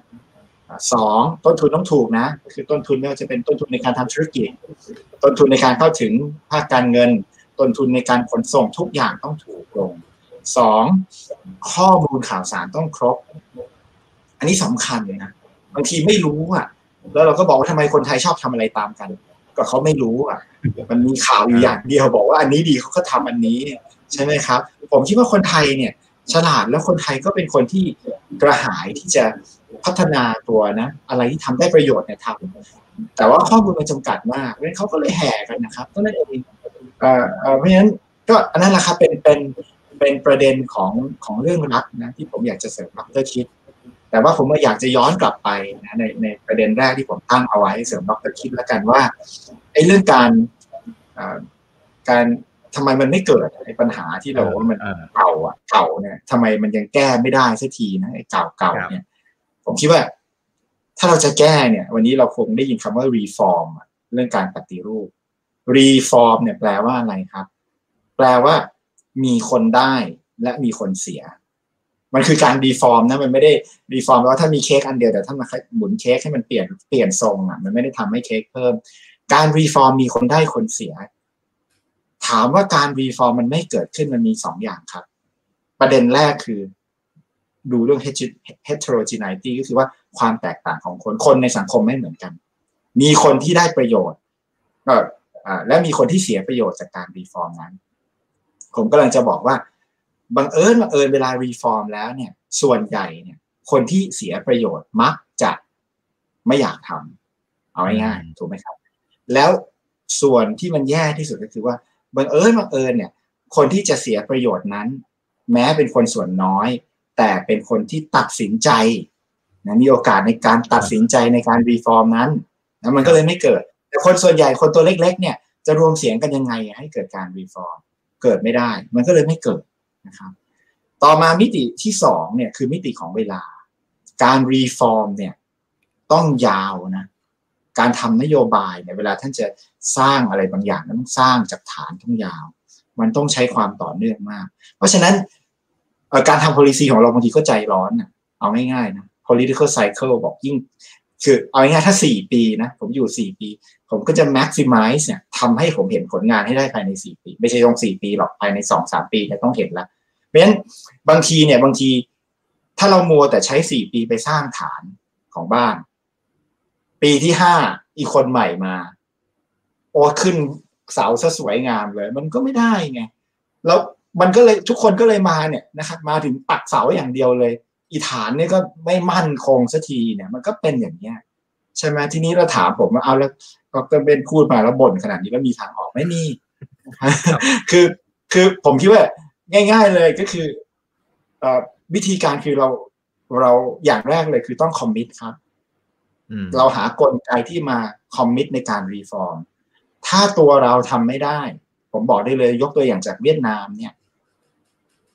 Speaker 2: สองต้นทุนต้องถูกนะคือต้นทุนไม่ว่าจะเป็นต้นทุนในการทำธุรกิจ ต้นทุนในการเข้าถึงภาคการเงิน ต้นทุนในการขนส่งทุกอย่างต้องถูกลงสองข้อมูลข่าวสารต้องครบ อันนี้สำคัญเลยนะบางทีไม่รู้อะ แล้วเราก็บอกว่าทำไมคนไทยชอบทำอะไรตามกัน ก็เขาไม่รู้อะ มันมีข่าวอยู่อย่างเดียวบอกว่าอันนี้ดีเขาก็ทำอันนี้ ใช่ไหมครับ ผมคิดว่าคนไทยเนี่ยฉลาดแล้วคนไทยก็เป็นคนที่กระหายที่จะพัฒนาตัวนะอะไรที่ทำได้ประโยชน์เนี่ยทำแต่ว่าข้อมูลมันจำกัดมากเพราะฉะนั้นเขาก็เลยแห่กันนะครับก็นั่นเองเพราะฉะนั้นก็อันนั้นแหละครับเป็นเป็นเป็นประเด็นของของเรื่องรัฐนะที่ผมอยากจะเสริมดรคิด แต่ว่าผมก็อยากจะย้อนกลับไปนะในในประเด็นแรกที่ผมตั้งเอาไว้เสริมดรคิดแล้วกันว่าไอ้เรื่องการการ ทำไมมันไม่เกิดไอ้ปัญหาที่เราว่ามันเก่าอะเก่าเนี่ยทำไมมันยังแก้ไม่ได้สักทีนะไอ้เก่าเก่าเนี่ย ผมคิดว่า ถ้าเราจะแก้เนี่ย วันนี้เราคงได้ยินคำว่า reform เรื่องการปฏิรูปรีฟอร์มเนี่ยแปลว่าอะไรครับ แปลว่า มีคนได้และมีคนเสีย มันคือการ reform นะมันไม่ได้ reform ว่าถ้ามีเค้กอันเดียวแต่ถ้ามาหมุนเค้กให้มันเปลี่ยนเปลี่ยนทรงอะมันไม่ได้ทำให้เค้กเพิ่ม การ reform มีคนได้คนเสีย ถามว่าการ reform มันไม่เกิดขึ้นมันมีสองอย่างครับ ประเด็นแรกคือ ดูเรื่อง heterogeneity ก็คือว่าความแตกต่างของคนคนในสังคมไม่เหมือนกัน มีคนที่ได้ประโยชน์ก็และมีคนที่เสียประโยชน์จากการ reform นั้น ผมกำลังจะบอกว่าบังเอิญบังเอิญเวลา reform แล้วเนี่ย ส่วนใหญ่เนี่ย คนที่เสียประโยชน์มักจะไม่อยากทำเอาง่ายๆถูกไหมครับ แล้วส่วนที่มันแย่ที่สุดก็คือว่า บังเอิญบังเอิญเนี่ย คนที่จะเสียประโยชน์นั้น แม้เป็นคนส่วนน้อย แต่เป็นคนที่ตัดสินใจนะมีโอกาสในการตัดสินใจในการ reform นั้นนะมันก็เลยไม่เกิด แต่คนส่วนใหญ่คนตัวเล็ก ๆ เนี่ยจะรวมเสียงกันยังไงให้เกิดการ reform เกิดไม่ได้ มันก็เลยไม่เกิดนะครับ ต่อมามิติที่สองเนี่ยคือมิติของเวลา การ reform เนี่ยต้องยาวนะการทำนโยบายเนี่ยเวลาท่านจะ สร้างอะไรบางอย่างต้องสร้างจากฐานต้องยาว มันต้องใช้ความต่อเนื่องมาก เพราะฉะนั้นการทำ policy ของเราบางทีก็ใจร้อนนะเอาง่ายๆนะ political cycle บอกยิ่ง คือเอาง่ายๆถ้าสี่ปีนะ ผมอยู่สี่ปี ผมก็จะ maximize เนี่ยทำให้ผมเห็นผลงานให้ได้ภายในสี่ปี ไม่ใช่ต้องสี่ปีหรอกภายในสองสามปีเนี่ยต้องเห็นล้วเพราะฉะนั้นบางทีเนี่ยบางที ถ้าเรามัวแต่ใช้สี่ปีไปสร้างฐานของบ้าน ปีที่ห้าอีกคนใหม่มา โอ้ขึ้นเสาซะสวยงามเลย มันก็ไม่ได้ไงแล้วมันก็เลยทุกคนก็เลยมาเนี่ยนะครับมาถึงปักเสาอย่างเดียวเลย อีฐานเนี่ยก็ไม่มั่นคงสักทีเนี่ย มันก็เป็นอย่างเนี้ยใช่ไหมทีนี้เราถามผมว่าเอาแล้วก็เป็นพูดมาแล้วบ่นขนาดนี้แล้วมีทางออกไม่มีคือคือผมคิดว่าง่าย ๆเลยก็คือวิธีการคือเราเราอย่างแรกเลยคือต้อง commit ครับเราหากลไกที่มา commit ในการ reform ถ้าตัวเราทำไม่ได้ ผมบอกได้เลยยกตัวอย่างจากเวียดนามเนี่ย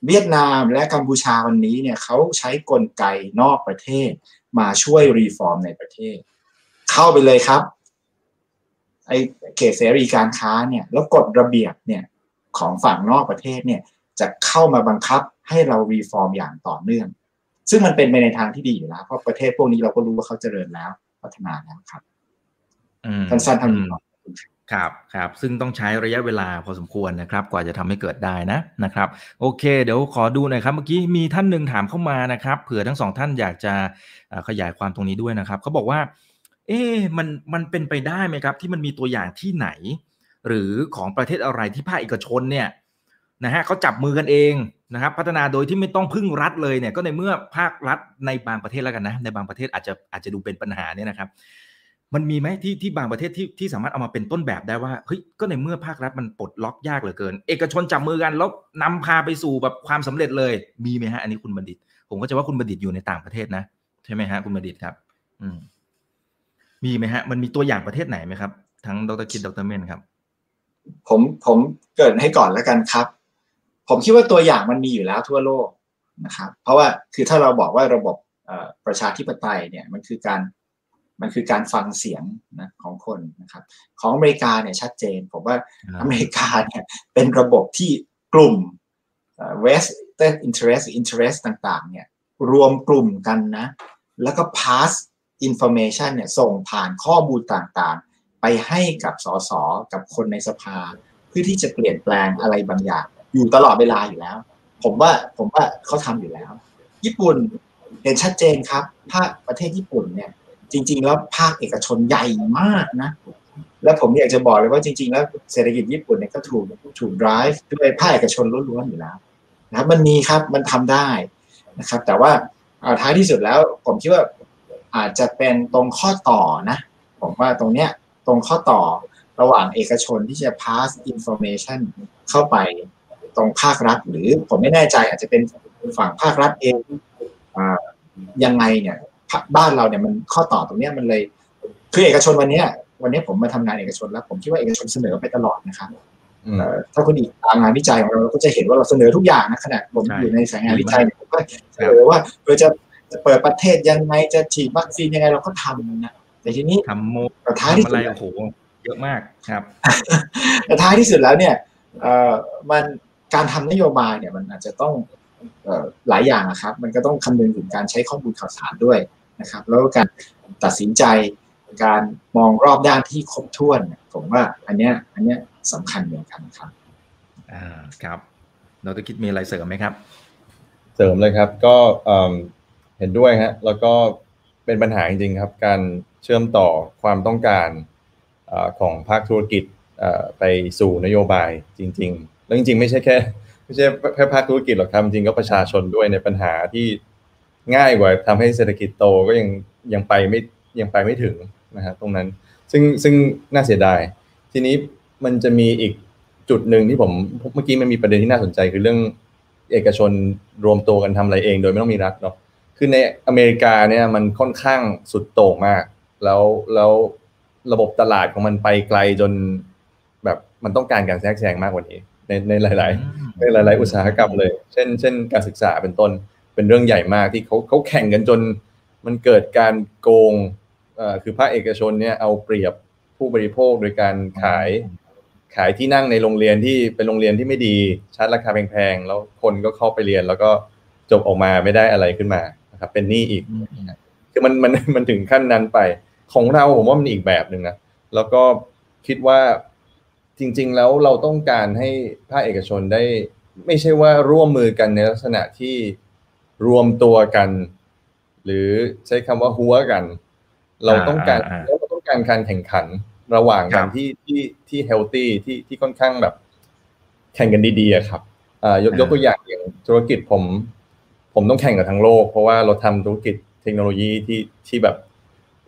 Speaker 2: เวียดนามและกัมพูชาวันนี้เนี่ยเขาใช้กลไกนอกประเทศ มาช่วย reform ในประเทศ เข้าไปเลยครับไอ้เขตเสรีการค้าเนี่ย แล้วกฎระเบียบเนี่ยของฝั่งนอกประเทศเนี่ย จะเข้ามาบังคับให้เรา reform อย่างต่อเนื่อง ซึ่งมันเป็นไปในทางที่ดีอยู่แล้วเพราะประเทศพวกนี้เราก็รู้ว่าเขาเจริญแล้ว พัฒนาแล้วครับสั้นๆทำนี้
Speaker 1: ครับครับซึ่งต้องใช้ระยะเวลาพอสมควรนะครับ กว่าจะทำให้เกิดได้นะนะครับ โอเค เดี๋ยวขอดูหน่อยครับเมื่อกี้มีท่านหนึ่งถามเข้ามานะครับ เผื่อทั้งสองท่านอยากจะขยายความตรงนี้ด้วยนะครับเขาบอกว่า เอ๊มันมันเป็นไปได้ไหมครับ ที่มันมีตัวอย่างที่ไหน หรือของประเทศอะไรที่ภาคเอกชนเนี่ยนะฮะเขาจับมือกันเองนะครับ พัฒนาโดยที่ไม่ต้องพึ่งรัฐเลยเนี่ยก็ในเมื่อภาครัฐในบางประเทศแล้วกันนะในบางประเทศอาจจะอาจจะดูเป็นปัญหาเนี่ยนะครับ มันมีไหมที่ที่บางประเทศที่ที่สามารถเอามาเป็นต้นแบบได้ว่าเฮ้ยก็ในเมื่อภาครัฐมันปลดล็อกยากเหลือเกิน เอกชนจับมือกันแล้วนำพาไปสู่แบบความสำเร็จเลยมีไหมฮะอันนี้คุณบัณฑิต ผมก็จะว่าคุณบัณฑิตอยู่ในต่างประเทศนะใช่ไหมฮะคุณบัณฑิตครับ อืมมีไหมฮะ มันมีตัวอย่างประเทศไหนไหมครับ ทั้งดรคิดดรเมนครับ
Speaker 2: ผมผมเกิดให้ก่อนแล้วกันครับ ผมคิดว่าตัวอย่างมันมีอยู่แล้วทั่วโลกนะครับ เพราะว่าคือถ้าเราบอกว่าระบบประชาธิปไตยเนี่ยมันคือการ มันคือการฟังเสียงนะของคนนะครับ ของอเมริกาเนี่ยชัดเจน ผมว่าอเมริกาเนี่ยเป็นระบบที่กลุ่ม West interest interest ต่างๆเนี่ยรวมกลุ่มกันนะ แล้วก็ pass information เนี่ยส่งผ่านข้อมูลต่างๆ ไปให้กับสสกับคนในสภา เพื่อที่จะเปลี่ยนแปลงอะไรบางอย่าง อยู่ตลอดเวลาอยู่แล้ว ผมว่าผมว่าเขาทำอยู่แล้ว ญี่ปุ่นเห็นชัดเจนครับภาคประเทศญี่ปุ่นเนี่ย จริง ๆ แล้วภาคเอกชนใหญ่มากนะ แล้วผมอยากจะบอกเลยว่าจริง ๆ แล้วเศรษฐกิจญี่ปุ่นเนี่ยก็ถูกถูก drive ด้วยภาคเอกชนล้วนๆอยู่แล้วนะครับมันมีครับมันทำได้นะครับ แต่ว่าท้ายที่สุดแล้วผมคิดว่าอาจจะเป็นตรงข้อต่อนะ ผมว่าตรงเนี้ยตรงข้อต่อระหว่างเอกชนที่จะ pass information เข้าไปตรงภาครัฐ หรือผมไม่แน่ใจอาจจะเป็นฝั่งภาครัฐเองยังไงเนี่ย บ้านเราเนี่ยมันข้อต่อตรงเนี้ยมันเลย คือเอกชนวันเนี้ย วันนี้ผมมาทำงานเอกชนแล้ว ผมคิดว่าเอกชนเสนอไปตลอดนะครับถ้าคุณอีกตามงานวิจัยของเราเราก็จะเห็นว่าเราเสนอทุกอย่างนะขณะผมอยู่ในสายงานวิจัยผมก็เสนอว่าเราจะจะเปิดประเทศยังไงจะฉีดวัคซีนยังไงเราก็ทำนะแต่ทีนี้
Speaker 1: ทำโม
Speaker 2: ท้ายที่สุด
Speaker 1: โอ้โหเยอะมากครับ
Speaker 2: แต่ท้ายที่สุดแล้วเนี่ยเอ่อมันการทำนโยบายเนี่ยมันอาจจะต้องหลายอย่างนะครับ มันก็ต้องคำนึงถึงการใช้ข้อมูลข่าวสารด้วย นะครับแล้วการตัดสินใจการมองรอบด้านที่ครบถ้วน ผมว่าอันเนี้ยอันเนี้ยสำคัญเหมือนกันครับ
Speaker 1: อ่าครับเราจะคิดมีอะไรเสริมไหมครับ
Speaker 3: เสริมเลยครับก็เห็นด้วยฮะแล้วก็เป็นปัญหาจริงๆครับ การเชื่อมต่อความต้องการของภาคธุรกิจไปสู่นโยบายจริง ๆ แล้วจริง ๆ ไม่ใช่แค่ไม่ใช่แค่ภาคธุรกิจหรอกครับจริงก็ประชาชนด้วยในปัญหาที่ ง่ายกว่าทำให้เศรษฐกิจโตก็ยังยังไปไม่ยังไปไม่ถึงนะฮะตรงนั้น ซึ่งซึ่งน่าเสียดาย ทีนี้มันจะมีอีกจุดหนึ่งที่ผมเมื่อกี้มันมีประเด็นที่น่าสนใจคือเรื่องเอกชนรวมตัวกันทำอะไรเองโดยไม่ต้องมีรัฐเนาะคือในอเมริกาเนี่ยมันค่อนข้างสุดโต่งมาก แล้วแล้วระบบตลาดของมันไปไกลจนแบบมันต้องการการแทรกแซงมากกว่านี้ในในหลาย ๆ ในหลาย ๆ อุตสาหกรรมเลย เช่น เช่นการศึกษาเป็นต้น เป็นเรื่องใหญ่มากที่เขาเขาแข่งกันจนมันเกิดการโกงอ่าคือภาคเอกชนเนี่ยเอาเปรียบผู้บริโภคโดยการขายขายที่นั่งในโรงเรียนที่เป็นโรงเรียนที่ไม่ดีชาร์จราคาแพงๆแล้วคนก็เข้าไปเรียน แล้วก็จบออกมาไม่ได้อะไรขึ้นมานะครับ เป็นหนี้อีกคือมันมันมันถึงขั้นนั้นไป ของเราผมว่ามันอีกแบบหนึ่งนะแล้วก็คิดว่าจริง ๆ แล้วเราต้องการให้ภาคเอกชนได้ ไม่ใช่ว่าร่วมมือกันในลักษณะที่ รวมตัวกัน หรือใช้คำว่าหัวกัน เราต้องการ
Speaker 1: อ่าอ่า
Speaker 3: เราต้องการการแข่งขันระหว่าง
Speaker 1: ครั
Speaker 3: กัน
Speaker 1: บ
Speaker 3: ที่ที่ที่เฮลตี้ที่ที่ค่อนข้างแบบ แข่งกันดีๆอะครับอ่ายก
Speaker 1: อ่าย
Speaker 3: กตัวอย่างอย่างธุรกิจผม ผมต้องแข่งกับทั้งโลก เพราะว่าเราทำธุรกิจเทคโนโลยีที่ที่แบบ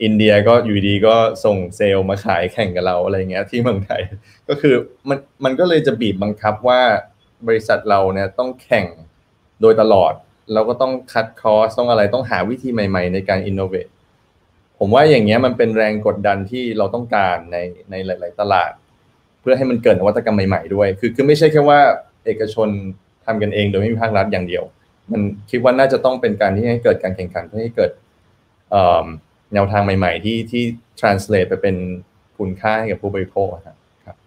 Speaker 3: อินเดียก็อยู่ดีก็ส่งเซลล์มาขายแข่งกับเราอะไรเงี้ยที่เมืองไทย ก็คือมันมันก็เลยจะบีบบังคับว่าบริษัทเราเนี่ยต้องแข่งโดยตลอด แล้วก็ต้องคัดคอสต้องอะไรต้องหาวิธีใหม่ ๆ ในการอินโนเวทผมว่าอย่างเงี้ยมันเป็นแรงกดดันที่เราต้องการในในหลาย ๆ ตลาด เพื่อให้มันเกิดนวัตกรรมใหม่ ๆ ด้วย คือคือไม่ใช่แค่ว่าเอกชนทำกันเองโดยไม่มีภาครัฐอย่างเดียว มันคิดว่าน่าจะต้องเป็นการที่ให้เกิดการแข่งขันเพื่อให้เกิดแนวทางใหม่ ๆ ที่ที่ translate ไปเป็นคุณค่าให้กับผู้บริโภคครับ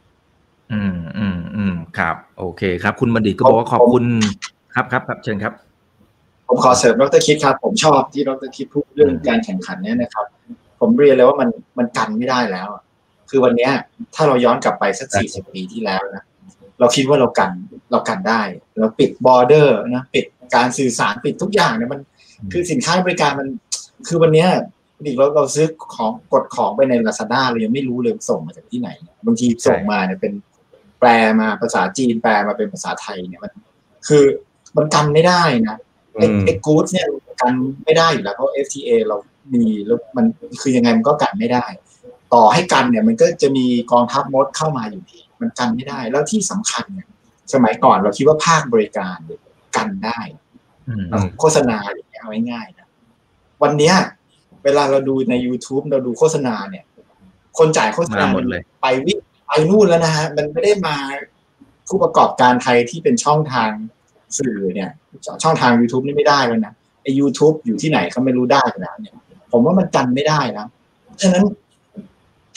Speaker 1: อืมอืมอืมครับ โอเคครับ คุณบัณฑิตก็บอกว่าขอบคุณครับครับครับเชิญครับ
Speaker 2: ผมขอเสริมดรคิดครับ ผมชอบที่ดรคิดพูดเรื่องการแข่งขันเนี่ยนะครับ ผมเรียนเลยว่ามันมันกันไม่ได้แล้วอะคือวันเนี้ยถ้าเราย้อนกลับไปสักสี่สิบปีที่แล้วนะเราคิดว่าเรากันเรากันได้ เราปิดบอร์เดอร์นะปิดการสื่อสารปิดทุกอย่างเนี่ยมันคือสินค้าบริการมันคือวันเนี้ยดิเราเราซื้อของกดของไปในลาซาด้าเรายังไม่รู้เลยส่งมาจากที่ไหน บางทีส่งมาเนี่ยเป็นแปลมาภาษาจีนแปลมาเป็นภาษาไทยเนี่ยมัน คือมันกันไม่ได้นะ ไอ้
Speaker 3: อืม
Speaker 2: ไอ้กู๊ดเนี่ยกันไม่ได้อยู่แล้วเพราะ FTA เรามีแล้วมันคือยังไงมันก็กันไม่ได้ ต่อให้กันเนี่ยมันก็จะมีกองทัพมดเข้ามาอยู่ดีมันกันไม่ได้ แล้วที่สำคัญเนี่ยสมัยก่อนเราคิดว่าภาคบริการเนี่ยกันได้
Speaker 1: อืม
Speaker 3: อืม
Speaker 2: โฆษณาอย่างเงี้ยเอาง่ายๆนะวันเนี้ย เวลาเราดูใน YouTube เราดูโฆษณาเนี่ย คนจ่ายโฆษณา
Speaker 1: มาหมดเลย
Speaker 2: ไปวิ่งไปนู่นแล้วนะฮะมันไม่ได้มาผู้ประกอบการไทยที่เป็นช่องทาง สื่อเนี่ยช่องทาง YouTube นี่ไม่ได้แล้วนะไอ้ YouTube อยู่ที่ไหนเขาไม่รู้ได้แล้วเนี่ยผมว่ามันกันไม่ได้นะฉะนั้น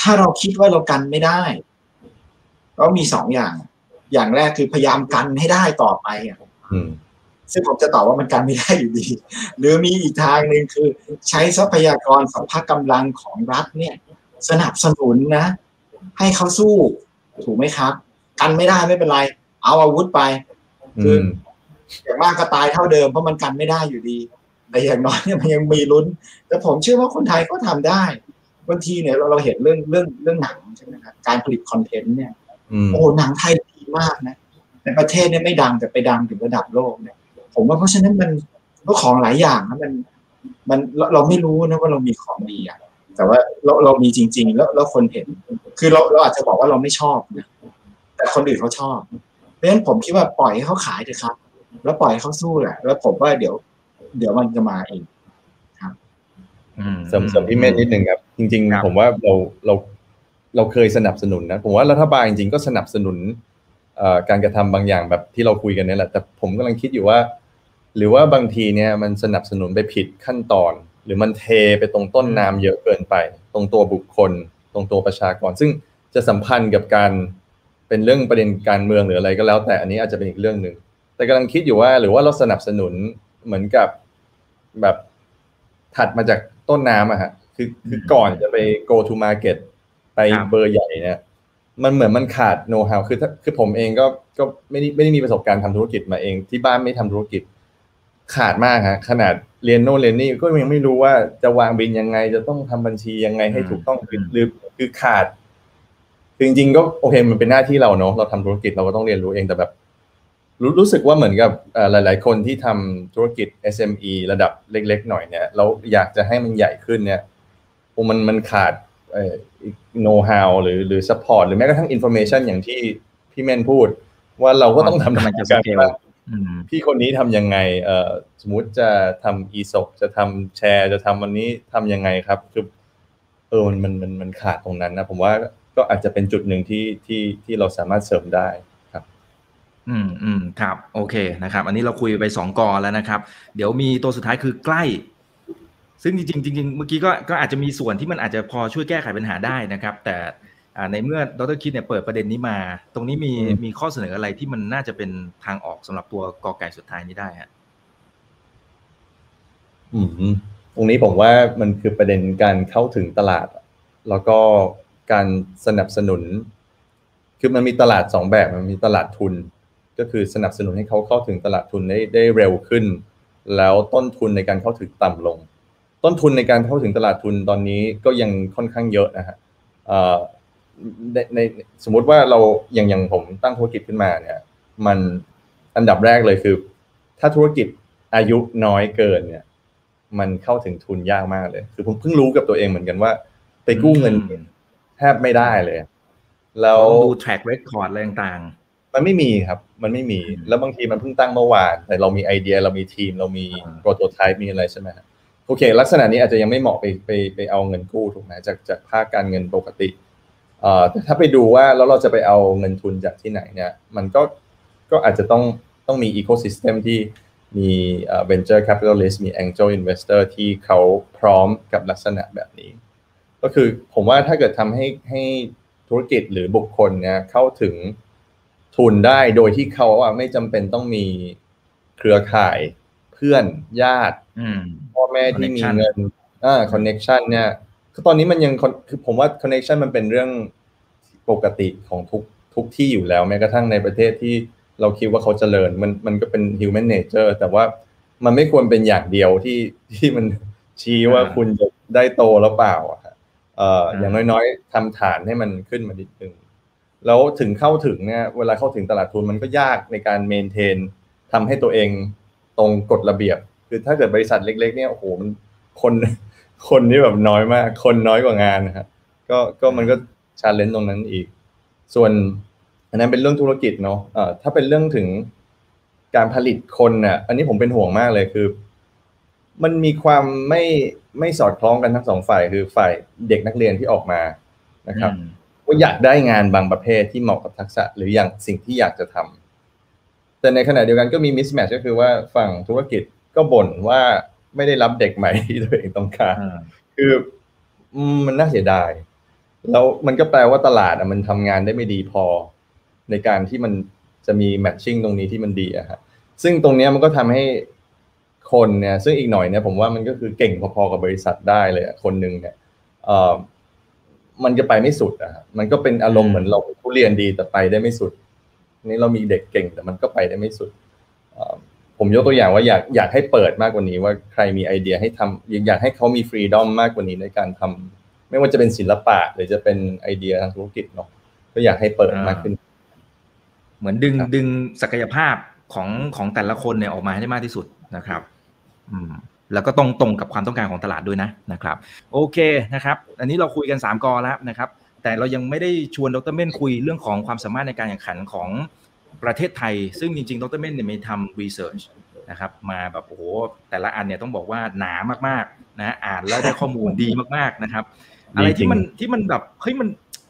Speaker 2: ถ้าเราคิดว่าเรากันไม่ได้ ก็มีสองอย่าง อย่างแรกคือพยายามกันให้ได้ต่อไปอะ
Speaker 3: อืม
Speaker 2: ซึ่งผมจะตอบว่ามันกันไม่ได้อยู่ดี หรือมีอีกทางหนึ่งคือ ใช้ทรัพยากรสัมภากำลังของรัฐเนี่ย สนับสนุนนะ ให้เขาสู้ ถูกไหมครับ กันไม่ได้ไม่เป็นไร เอาอาวุธไป
Speaker 3: อืม
Speaker 2: อย่างมากก็ตายเท่าเดิมเพราะมันกันไม่ได้อยู่ดี แต่อย่างน้อยเนี่ยมันยังมีลุ้น แต่ผมเชื่อว่าคนไทยก็ทำได้บางทีเนี่ยเราเราเห็นเรื่องเรื่องเรื่องหนังใช่ไหมครับการผลิตคอนเทนต์เนี่ย
Speaker 3: อืม
Speaker 2: โอ้หนังไทยดีมากนะในประเทศเนี่ยไม่ดังแต่ไปดังถึงระดับโลกเนี่ย ผมว่าเพราะฉะนั้นมันก็ของหลายอย่างนะมันมันเราเราไม่รู้นะว่าเรามีของดีอะแต่ว่าเราเรามีจริง ๆ แล้วแล้วคนเห็น คือเราเราอาจจะบอกว่าเราไม่ชอบนะแต่คนอื่นเขาชอบเพราะฉะนั้นผมคิดว่าปล่อยให้เขาขายเถอะครับ แล้วปล่อยให้เขาสู้แหละ แล้วผมว่าเดี๋ยว เดี๋ยวมันจะมาเอง
Speaker 1: อืม
Speaker 3: เสริมเสริมพี่เมธนิดนึงครับ จริง
Speaker 1: ครับ
Speaker 3: ๆผมว่าเราเราเราเคยสนับสนุนนะ ผมว่ารัฐบาลจริงๆก็สนับสนุนเอ่อการกระทำบางอย่างแบบที่เราคุยกันเนี่ยแหละ แต่ผมกำลังคิดอยู่ว่า หรือว่าบางทีเนี่ยมันสนับสนุนไปผิดขั้นตอน หรือมันเทไปตรงต้นน้ำเยอะเกินไป ตรงตัวบุคคล ตรงตัวประชากร ซึ่งจะสัมพันธ์กับการเป็นเรื่องประเด็นการเมืองหรืออะไรก็แล้ว แต่อันนี้อาจจะเป็นอีกเรื่องหนึ่ง แต่กำลังคิดอยู่ว่าหรือว่าเราสนับสนุนเหมือนกับแบบถัดมาจากต้นน้ำอะฮะคือคือก่อนจะไป go to market ไป
Speaker 1: ครับ
Speaker 3: เบอร์ใหญ่เนี่ยมันเหมือนมันขาดโน้ต h าวคือถ้าคือผมเองก็ก็ไม่ได้ไม่ได้มีประสบการณ์ทำธุรกิจมาเอง ที่บ้านไม่ทำธุรกิจ ขาดมากฮะขนาดเรียนโน่นเรียนนี่ก็ยังไม่รู้ว่าจะวางบินยังไง จะต้องทำบัญชียังไงให้
Speaker 1: อืม
Speaker 3: ถูกต้องคือ
Speaker 1: อืม
Speaker 3: หรือคือขาดคือจริงๆก็โอเคมันเป็นหน้าที่เราเนาะเราทำธุรกิจเราก็ต้องเรียนรู้เองแต่แบบ รู้รู้สึกว่าเหมือนกับเอ่อหลาย ๆ คนที่ทำธุรกิจ SME ระดับเล็ก ๆ หน่อยเนี่ยเราอยากจะให้มันใหญ่ขึ้นเนี่ยโอ้มันมันขาด know-how หรือหรือ support หรือแม้กระทั่ง information อย่างที่พี่เมนพูด ว่าเราก็ต้องทำ
Speaker 1: กำลังจะส
Speaker 3: การ
Speaker 1: เกล
Speaker 3: ว่า
Speaker 1: อืม
Speaker 3: พี่คนนี้ทำยังไงเอ่อสมมติจะทำ ESG จะทำแชร์ จะทำวันนี้ทำยังไงครับคือเออมันมันมันมันขาดตรงนั้นนะผมว่าก็อาจจะเป็นจุดหนึ่งที่ที่ที่เราสามารถเสริมได้ครับ
Speaker 1: อืมอืมครับ โอเคนะครับ อันนี้เราคุยไปสองกอแล้วนะครับ เดี๋ยวมีตัวสุดท้ายคือใกล้ ซึ่งจริงๆจริงๆเมื่อกี้ก็ก็อาจจะมีส่วนที่มันอาจจะพอช่วยแก้ไขปัญหาได้นะครับ แต่อ่าในเมื่อดรคิดเนี่ยเปิดประเด็นนี้มา ตรงนี้มี
Speaker 3: อืม
Speaker 1: มีข้อเสนออะไรที่มันน่าจะเป็นทางออกสำหรับตัวกอไก่สุดท้ายนี้ได้ฮะ
Speaker 3: อืมตรงนี้ผมว่ามันคือประเด็นการเข้าถึงตลาด แล้วก็การสนับสนุน คือมันมีตลาดสองแบบมันมีตลาดทุน ก็คือสนับสนุนให้เขาเข้าถึงตลาดทุนได้ได้เร็วขึ้น แล้วต้นทุนในการเข้าถึงต่ำลง ต้นทุนในการเข้าถึงตลาดทุนตอนนี้ก็ยังค่อนข้างเยอะนะฮะเอ่อในในสมมุติว่าเราอย่างอย่างผมตั้งธุรกิจขึ้นมาเนี่ย มันอันดับแรกเลยคือ ถ้าธุรกิจอายุน้อยเกินเนี่ย มันเข้าถึงทุนยากมากเลย คือผมเพิ่งรู้กับตัวเองเหมือนกันว่า ไปกู้เงิน
Speaker 1: อืม
Speaker 3: แทบไม่ได้เลย แล้ว
Speaker 1: ต้องดู track record อะไรต่าง
Speaker 3: มันไม่มีครับ มันไม่มี
Speaker 1: อืม
Speaker 3: แล้วบางทีมันเพิ่งตั้งเมื่อวาน แต่เรามีไอเดีย เรามีทีม เรามี
Speaker 1: อ่า
Speaker 3: โปรโตไทป์ มีอะไรใช่ไหมฮะโอเค ลักษณะนี้อาจจะยังไม่เหมาะไปไปไปเอาเงินกู้ถูกไหมจากจากภาคการเงินปกติ เอ่อแต่ถ้าไปดูว่าแล้วเราจะไปเอาเงินทุนจากที่ไหนเนี่ย มันก็ ก็อาจจะต้องต้องมีอีโค y ิสเต็มที่มีเอ่อ venture capitalist มี angel investor ที่เขาพร้อมกับลักษณะแบบนี้ ก็คือผมว่าถ้าเกิดทำให้ให้ธุรกิจหรือบุคคลเนี่ยเข้าถึง ทุนได้โดยที่เขาอะไม่จำเป็นต้องมีเครือข่ายเพื่อนญาติ
Speaker 1: ๆอืม
Speaker 3: พ่อแม่ที่มี
Speaker 1: Connection
Speaker 3: เงินอ่าคอนเน็ชันเนี่ยคือตอนนี้มันยัง con- คือผมว่า connection มันเป็นเรื่องปกติของทุกทุกที่อยู่แล้วแม้กระทั่งในประเทศที่เราคิดว่าเขาเจริญมันมันก็เป็น human nature แต่ว่ามันไม่ควรเป็นอย่างเดียวที่ที่มันชี้ว่า
Speaker 1: อ่า
Speaker 3: คุณจะได้โตแล้วเปล่าอะครับเอ่อ
Speaker 1: อ่า
Speaker 3: อย่างน้อยๆทำฐานให้มันขึ้นมานิดนึง แล้วถึงเข้าถึงเนี่ยเวลาเข้าถึงตลาดทุนมันก็ยากในการเมนเทนทำให้ตัวเองตรงกฎระเบียบ คือถ้าเกิดบริษัทเล็ก ๆ เนี่ยโอ้โหมันคนคนนี่แบบน้อยมาก คนน้อยกว่างานนะครับก็ก็มันก็ challenge ตรงนั้นอีก ส่วนอันนั้นเป็นเรื่องธุรกิจเนาะเอ่อถ้าเป็นเรื่องถึงการผลิตคนน่ะ อันนี้ผมเป็นห่วงมากเลยคือ มันมีความไม่ไม่สอดคล้องกันทั้งสองฝ่ายคือฝ่ายเด็กนักเรียนที่ออกมานะครับ ว่าอยากได้งานบางประเภทที่เหมาะกับทักษะ หรืออย่างสิ่งที่อยากจะทำแต่ในขณะเดียวกันก็มี mismatch ก็คือว่าฝั่งธุรกิจก็บ่นว่าไม่ได้รับเด็กใหม่ที่ตัวเองต้องการ
Speaker 1: อ่า
Speaker 3: คืออืมมันน่าเสียดาย แล้วมันก็แปลว่าตลาดอะมันทำงานได้ไม่ดีพอ ในการที่มันจะมีแมทชิ่งตรงนี้ที่มันดีอะฮะซึ่งตรงเนี้ยมันก็ทำให้คนเนี่ย ซึ่งอีกหน่อยเนี่ยผมว่ามันก็คือเก่งพอๆกับบริษัทได้เลยอะคนหนึ่งเนี่ยเอ่อ มันจะไปไม่สุดอะฮะมันก็เป็นอารมณ์เหมือนเราผู้เรียนดีแต่ไปได้ไม่สุด นี่เรามีเด็กเก่งแต่มันก็ไปได้ไม่สุดเอ่อผมยกตัวอย่างว่าอยากอยากให้เปิดมากกว่านี้ว่าใครมีไอเดียให้ทำอยากอยากให้เขามีฟรีดอมมากกว่านี้ในการทำไม่ว่าจะเป็นศิลปะหรือจะเป็นไอเดียทางธุรกิจเนาะก็อยากให้เปิดมากขึ้น
Speaker 1: เหมือนดึง
Speaker 3: ครับ
Speaker 1: ดึงศักยภาพของของแต่ละคนเนี่ยออกมาให้ได้มากที่สุดนะครับ อืม แล้วก็ตรงตรงกับความต้องการของตลาดด้วยนะนะครับ โอเคนะครับ อันนี้เราคุยกัน 3กอแล้วนะครับ แต่เรายังไม่ได้ชวนดรเม่นคุยเรื่องของความสามารถในการแข่งขันของประเทศไทย ซึ่งจริงๆ ดรเม่นเนี่ยมีทำ research นะครับมาแบบโอ้โหแต่ละอันเนี่ยต้องบอกว่าหนามากๆนะอ่านแล้วได้ข้อมูลดีมากๆนะครับ
Speaker 3: ดี
Speaker 1: อะไร
Speaker 3: จริ
Speaker 1: ที่
Speaker 3: ง
Speaker 1: มันที่มันแบบเฮ้ยมัน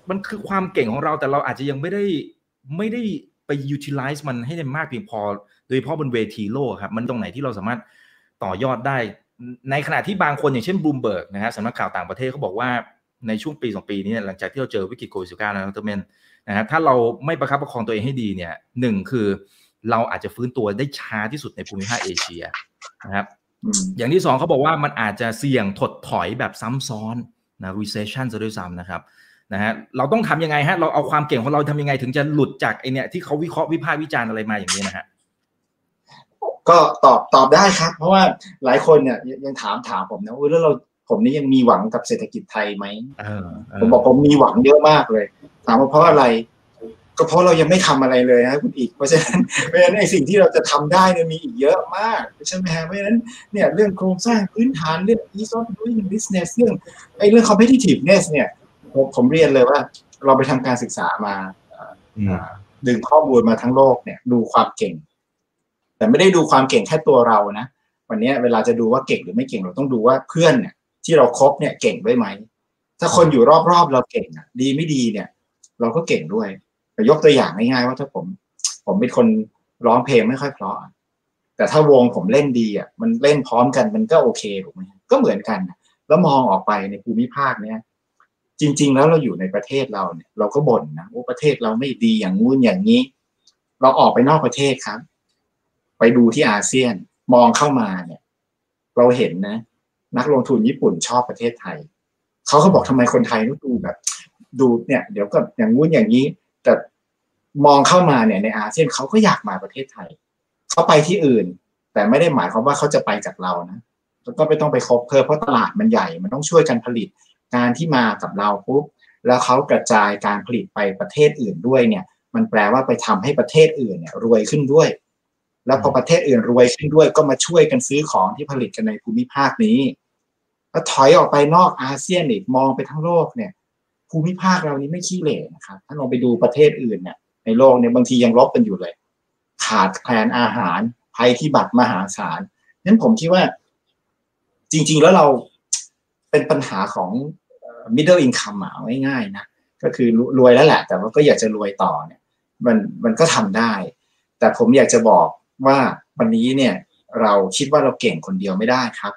Speaker 1: มันคือความเก่งของเราแต่เราอาจจะยังไม่ได้ไม่ได้ไป utilize มันให้ได้มากเพียงพอ โดยเฉพาะบนเวทีโลกครับ มันตรงไหนที่เราสามารถ ต่อยอดได้ ในขณะที่บางคนอย่างเช่นบลูมเบิร์กนะฮะสำนักข่าวต่างประเทศเขาบอกว่าในช่วงปีสองปีนี้เนี่ยหลังจากที่เราเจอวิกฤตโควิดสิบเก้านะดรเมนนะฮะถ้าเราไม่ประคับประคองตัวเองให้ดีเนี่ยหนึ่งคือเราอาจจะฟื้นตัวได้ช้าที่สุดในภูมิภาคเอเชียนะครับ
Speaker 2: อืม
Speaker 1: อย่างที่สองเขาบอกว่ามันอาจจะเสี่ยงถดถอยแบบซ้ำซ้อนนะ recession ซะด้วยซ้ำนะครับนะฮะเราต้องทำยังไงฮะเราเอาความเก่งของเราทำยังไงถึงจะหลุดจากไอเนี่ยที่เขาวิเคราะห์วิพากษ์วิจารณ์อะไรมาอย่างนี้นะฮะ
Speaker 2: ก็ตอบตอบได้ครับ เพราะว่าหลายคนเนี่ยยังยังถามถามผมนะว่าแล้วเราผมนี่ยังมีหวังกับเศรษฐกิจไทยไหม
Speaker 1: เออเออ
Speaker 2: ผมบอกผมมีหวังเยอะมากเลย ถามว่าเพราะอะไร ก็เพราะเรายังไม่ทำอะไรเลยนะคุณอีก เพราะฉะนั้นเพราะฉะนั้นไอ้สิ่งที่เราจะทำได้เนี่ยมีอีกเยอะมากใช่ไหมฮะเพราะฉะนั้นเนี่ยเรื่องโครงสร้างพื้นฐานเรื่อง ease of doing business เรื่องไอ้เรื่อง competitiveness เนี่ยผมผมเรียนเลยว่า เราไปทำการศึกษามา
Speaker 3: อืม
Speaker 2: ดึงข้อมูลมาทั้งโลกเนี่ย ดูความเก่ง แต่ไม่ได้ดูความเก่งแค่ตัวเรานะ วันนี้เวลาจะดูว่าเก่งหรือไม่เก่งเราต้องดูว่าเพื่อนเนี่ยที่เราครบเนี่ยเก่งด้วยไหม ถ้าคนอยู่รอบๆเราเก่งอะ ดีไม่ดีเนี่ย เราก็เก่งด้วยยกตัวอย่างง่ายๆว่าถ้าผม ผมเป็นคนร้องเพลงไม่ค่อยเพราะแต่ถ้าวงผมเล่นดีอะมันเล่นพร้อมกันมันก็โอเคถูกไหมก็เหมือนกัน แล้วมองออกไปในภูมิภาคเนี่ยจริง ๆ แล้วเราอยู่ในประเทศเราเนี่ย เราก็บ่นนะว่าประเทศเราไม่ดีอย่างงู้นอย่างนี้ เราออกไปนอกประเทศครับ ไปดูที่อาเซียนมองเข้ามาเนี่ย เราเห็นนะ นักลงทุนญี่ปุ่นชอบประเทศไทยเขาก็บอกทำไมคนไทยต้องดูแบบ ดูเนี่ย เดี๋ยวก็อย่างงู้นอย่างนี้ แต่มองเข้ามาเนี่ยในอาเซียนเขาก็อยากมาประเทศไทยเขาไปที่อื่น แต่ไม่ได้หมายความว่าเขาจะไปจากเรานะแล้วก็ไม่ต้องไปคบเพิ่มเพราะตลาดมันใหญ่ มันต้องช่วยกันผลิตการที่มากับเราปุ๊บแล้วเขากระจายการผลิตไปประเทศอื่นด้วยเนี่ย มันแปลว่าไปทำให้ประเทศอื่นเนี่ย รวยขึ้นด้วย แล้วพอประเทศอื่นรวยขึ้นด้วยก็มาช่วยกันซื้อของที่ผลิตกันในภูมิภาคนี้ แล้วถอยออกไปนอกอาเซียนอีกมองไปทั้งโลกเนี่ย ภูมิภาคเรานี้ไม่ขี้เหร่นะครับ ถ้าลองไปดูประเทศอื่นเนี่ย ในโลกเนี่ยบางทียังลบกันอยู่เลย ขาดแคลนอาหารภัยพิบัติมหาศาลนั้นผมคิดว่า จริง ๆ แล้วเราเป็นปัญหาของ middle income อะง่ายๆนะก็คือรวยแล้วแหละ แต่ว่าก็อยากจะรวยต่อเนี่ย มันมันก็ทำได้ แต่ผมอยากจะบอก ว่าวันนี้เนี่ยเราคิดว่าเราเก่งคนเดียวไม่ได้ครับ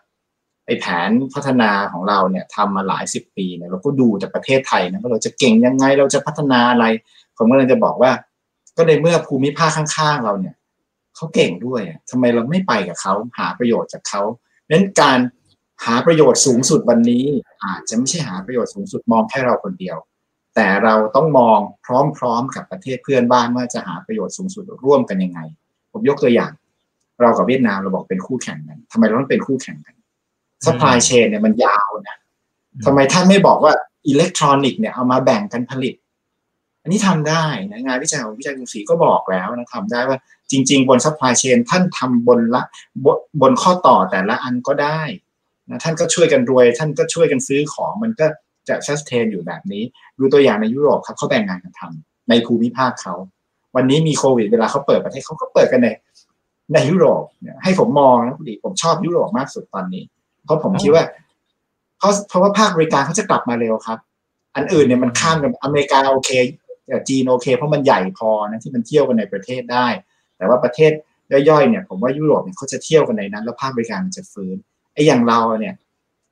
Speaker 2: ไอแผนพัฒนาของเราเนี่ยทำมาหลายสิบปีเนี่ยเราก็ดูจากประเทศไทยนะว่าเราจะเก่งยังไงเราจะพัฒนาอะไร ผมก็เลยจะบอกว่า ก็ในเมื่อภูมิภาคข้างๆ เราเนี่ยเขาเก่งด้วยทำไมเราไม่ไปกับเขาหาประโยชน์จากเขาเน้นการหาประโยชน์สูงสุดวันนี้ อาจจะไม่ใช่หาประโยชน์สูงสุดมองแค่เราคนเดียว แต่เราต้องมองพร้อมๆกับประเทศเพื่อนบ้านว่าจะหาประโยชน์สูงสุดร่วมกันยังไง ผมยกตัวอย่าง เรากับเวียดนามเราบอกเป็นคู่แข่งกันทำไมเราต้องเป็นคู่แข่งกัน supply chain เนี่ยมันยาวนะทำไมท่านไม่บอกว่าอิเล็กทรอนิกส์เนี่ยเอามาแบ่งกันผลิต อันนี้ทำได้นะงานวิจัยของวิจัยกรุงศรีก็บอกแล้วนะทำได้ว่าจริง ๆ บน supply chain ท่านทำบนละบนข้อต่อแต่ละอันก็ได้นะท่านก็ช่วยกันรวย ท่านก็ช่วยกันซื้อของมันก็จะ sustain อยู่แบบนี้ ดูตัวอย่างในยุโรปครับเขาแบ่งงานกันทำในภูมิภาคเขา วันนี้มีโควิดเวลาเขาเปิดประเทศเขาก็เปิดกันในในยุโรปเนี่ยให้ผมมองนะดีผมชอบยุโรปมากสุดตอนนี้ เพราะผมคิดว่าเพราะเพราะว่าภาคบริการเขาจะกลับมาเร็วครับ อันอื่นเนี่ยมันข้ามกันอเมริกาโอเคจีนโอเค เพราะมันใหญ่พอนะที่มันเที่ยวกันในประเทศได้ แต่ว่าประเทศย่อยๆเนี่ย ผมว่ายุโรปเนี่ยเขาจะเที่ยวกันในนั้น แล้วภาคบริการมันจะฟื้นไอ้อย่างเราเนี่ย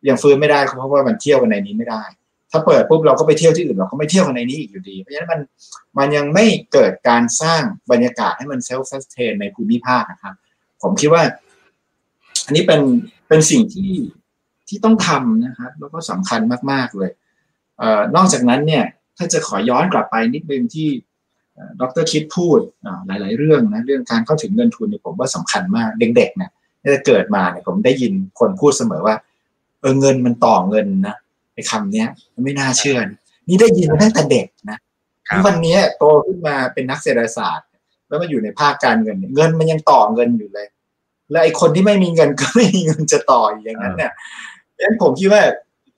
Speaker 2: ยังฟื้นไม่ได้เพราะว่ามันเที่ยวกันในนี้ไม่ได้ ถ้าเปิดปุ๊บเราก็ไปเที่ยวที่อื่นเราก็ไม่เที่ยวกันในนี้อีกอยู่ดี เพราะฉะนั้นมันมันยังไม่เกิดการสร้างบรรยากาศให้มันเซลฟ์ซัสเทนในภูมิภาคนะครับ ผมคิดว่า อันนี้เป็นเป็นสิ่งที่ที่ต้องทำนะครับ แล้วก็สำคัญมาก ๆ เลยเอ่อนอกจากนั้นเนี่ยถ้าจะขอย้อนกลับไปนิดนึงที่ดรคิดพูดหลาย ๆ เรื่องนะเรื่องการเข้าถึงเงินทุนเนี่ยผมว่าสำคัญมากเด็ก ๆ เนี่ยจะเกิดมาเนี่ยผมได้ยินคนพูดเสมอว่าเออเงินมันต่อเงินนะ ไอ้คำเนี้ยมันไม่น่าเชื่อ นี่ได้ยินมาตั้งแต่เด็กนะวันนี้โตขึ้นมาเป็นนักเศรษฐศาสตร์ แล้วมาอยู่ในภาคการเงิน เงินมันยังต่อเงินอยู่เลย แล้วไอ้คนที่ไม่มีเงินก็ไม่มีเงินจะต่ออย่างนั้นเนี่ยดังนั้นผมคิดว่า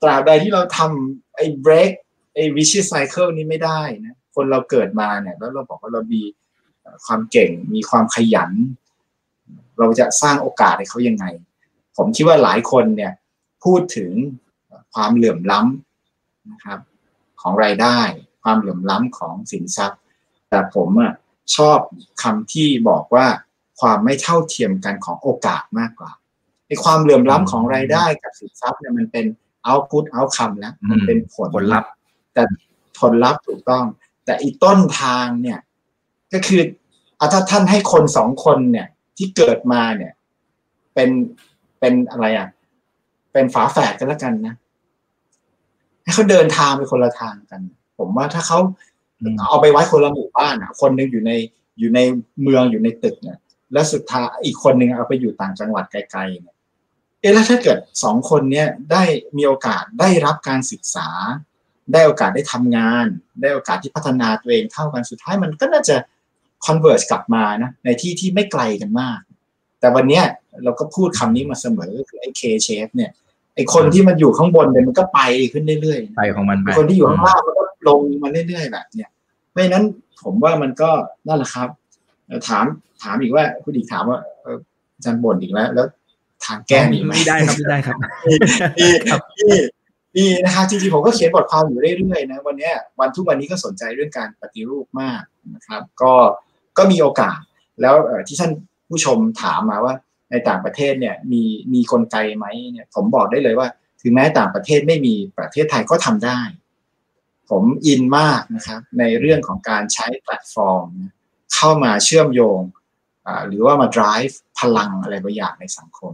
Speaker 2: ตราบใดที่เราทำไอ้ break ไอ้ vicious cycle นี้ไม่ได้นะคนเราเกิดมาเนี่ยแล้วเราบอกว่าเรามีความเก่งมีความขยัน เราจะสร้างโอกาสให้เขายังไง ผมคิดว่าหลายคนเนี่ย พูดถึง ความเหลื่อมล้ำนะครับ ของรายได้ ความเหลื่อมล้ำของสินทรัพย์ แต่ผมอะชอบคำที่บอกว่าความไม่เท่าเทียมกันของโอกาสมากกว่าไอ้ความเหลื่อมล้ำของรายได้กับสินทรัพย์เนี่ยมันเป็น output outcome แล้วมันเป็นผล
Speaker 1: ผลลัพธ์
Speaker 2: แต่ผลลัพธ์ถูกต้อง แต่อีต้นทางเนี่ย ก็คือเอาถ้าท่านให้คนสองคนเนี่ย ที่เกิดมาเนี่ย เป็นเป็นอะไรอะ เป็นฝาแฝดกันแล้วกันนะ ให้เขาเดินทางไปคนละทางกัน ผมว่าถ้าเขาเอาไปไว้คนละหมู่บ้านอะ คนหนึ่งอยู่ในอยู่ในเมืองอยู่ในตึกเนี่ยแล้วสุดท้ายอีกคนหนึ่งเอาไปอยู่ต่างจังหวัดไกลๆเนี่ยเอ๊ะแล้วถ้าเกิดสองคนเนี่ยได้มีโอกาสได้รับการศึกษา ได้โอกาสได้ทำงาน ได้โอกาสที่พัฒนาตัวเองเท่ากันสุดท้ายมันก็น่าจะคอนเวอร์สกลับมานะในที่ที่ไม่ไกลกันมาก แต่วันเนี้ยเราก็พูดคำนี้มาเสมอก็คือไอ้ K shape เนี่ย ไอ้คนที่มันอยู่ข้างบนเนี่ยมันก็ไปขึ้นเรื่อยๆ
Speaker 1: ไปของมันไป
Speaker 2: คนที่อยู่ข้างล่างมันก็ลงมาเรื่อยๆแบบเนี้ยเพราะฉะนั้นผมว่ามันก็นั่นแหละครับ ถามถามอีกว่าคุณอีกถามว่าเอออาจารย์บ่นอีกแล้ว แล้วทางแก้มีไหม
Speaker 1: ไม่ได้ครับไม่ได้ครับ
Speaker 2: นี่นี่นี่นะครับจริงๆผมก็เขียนบทความอยู่เรื่อยๆนะวันเนี้ยวันทุกวันนี้ก็สนใจเรื่องการปฏิรูปมากนะครับ ก็ก็มีโอกาส แล้วเอ่อที่ท่านผู้ชมถามมาว่า ในต่างประเทศเนี่ยมีมีกลไกไหมเนี่ยผมบอกได้เลยว่า ถึงแม้ต่างประเทศไม่มีประเทศไทยก็ทำได้ ผมอินมากนะครับ ในเรื่องของการใช้แพลตฟอร์ม เข้ามาเชื่อมโยง หรือว่ามา drive พลังอะไรบางอย่างในสังคม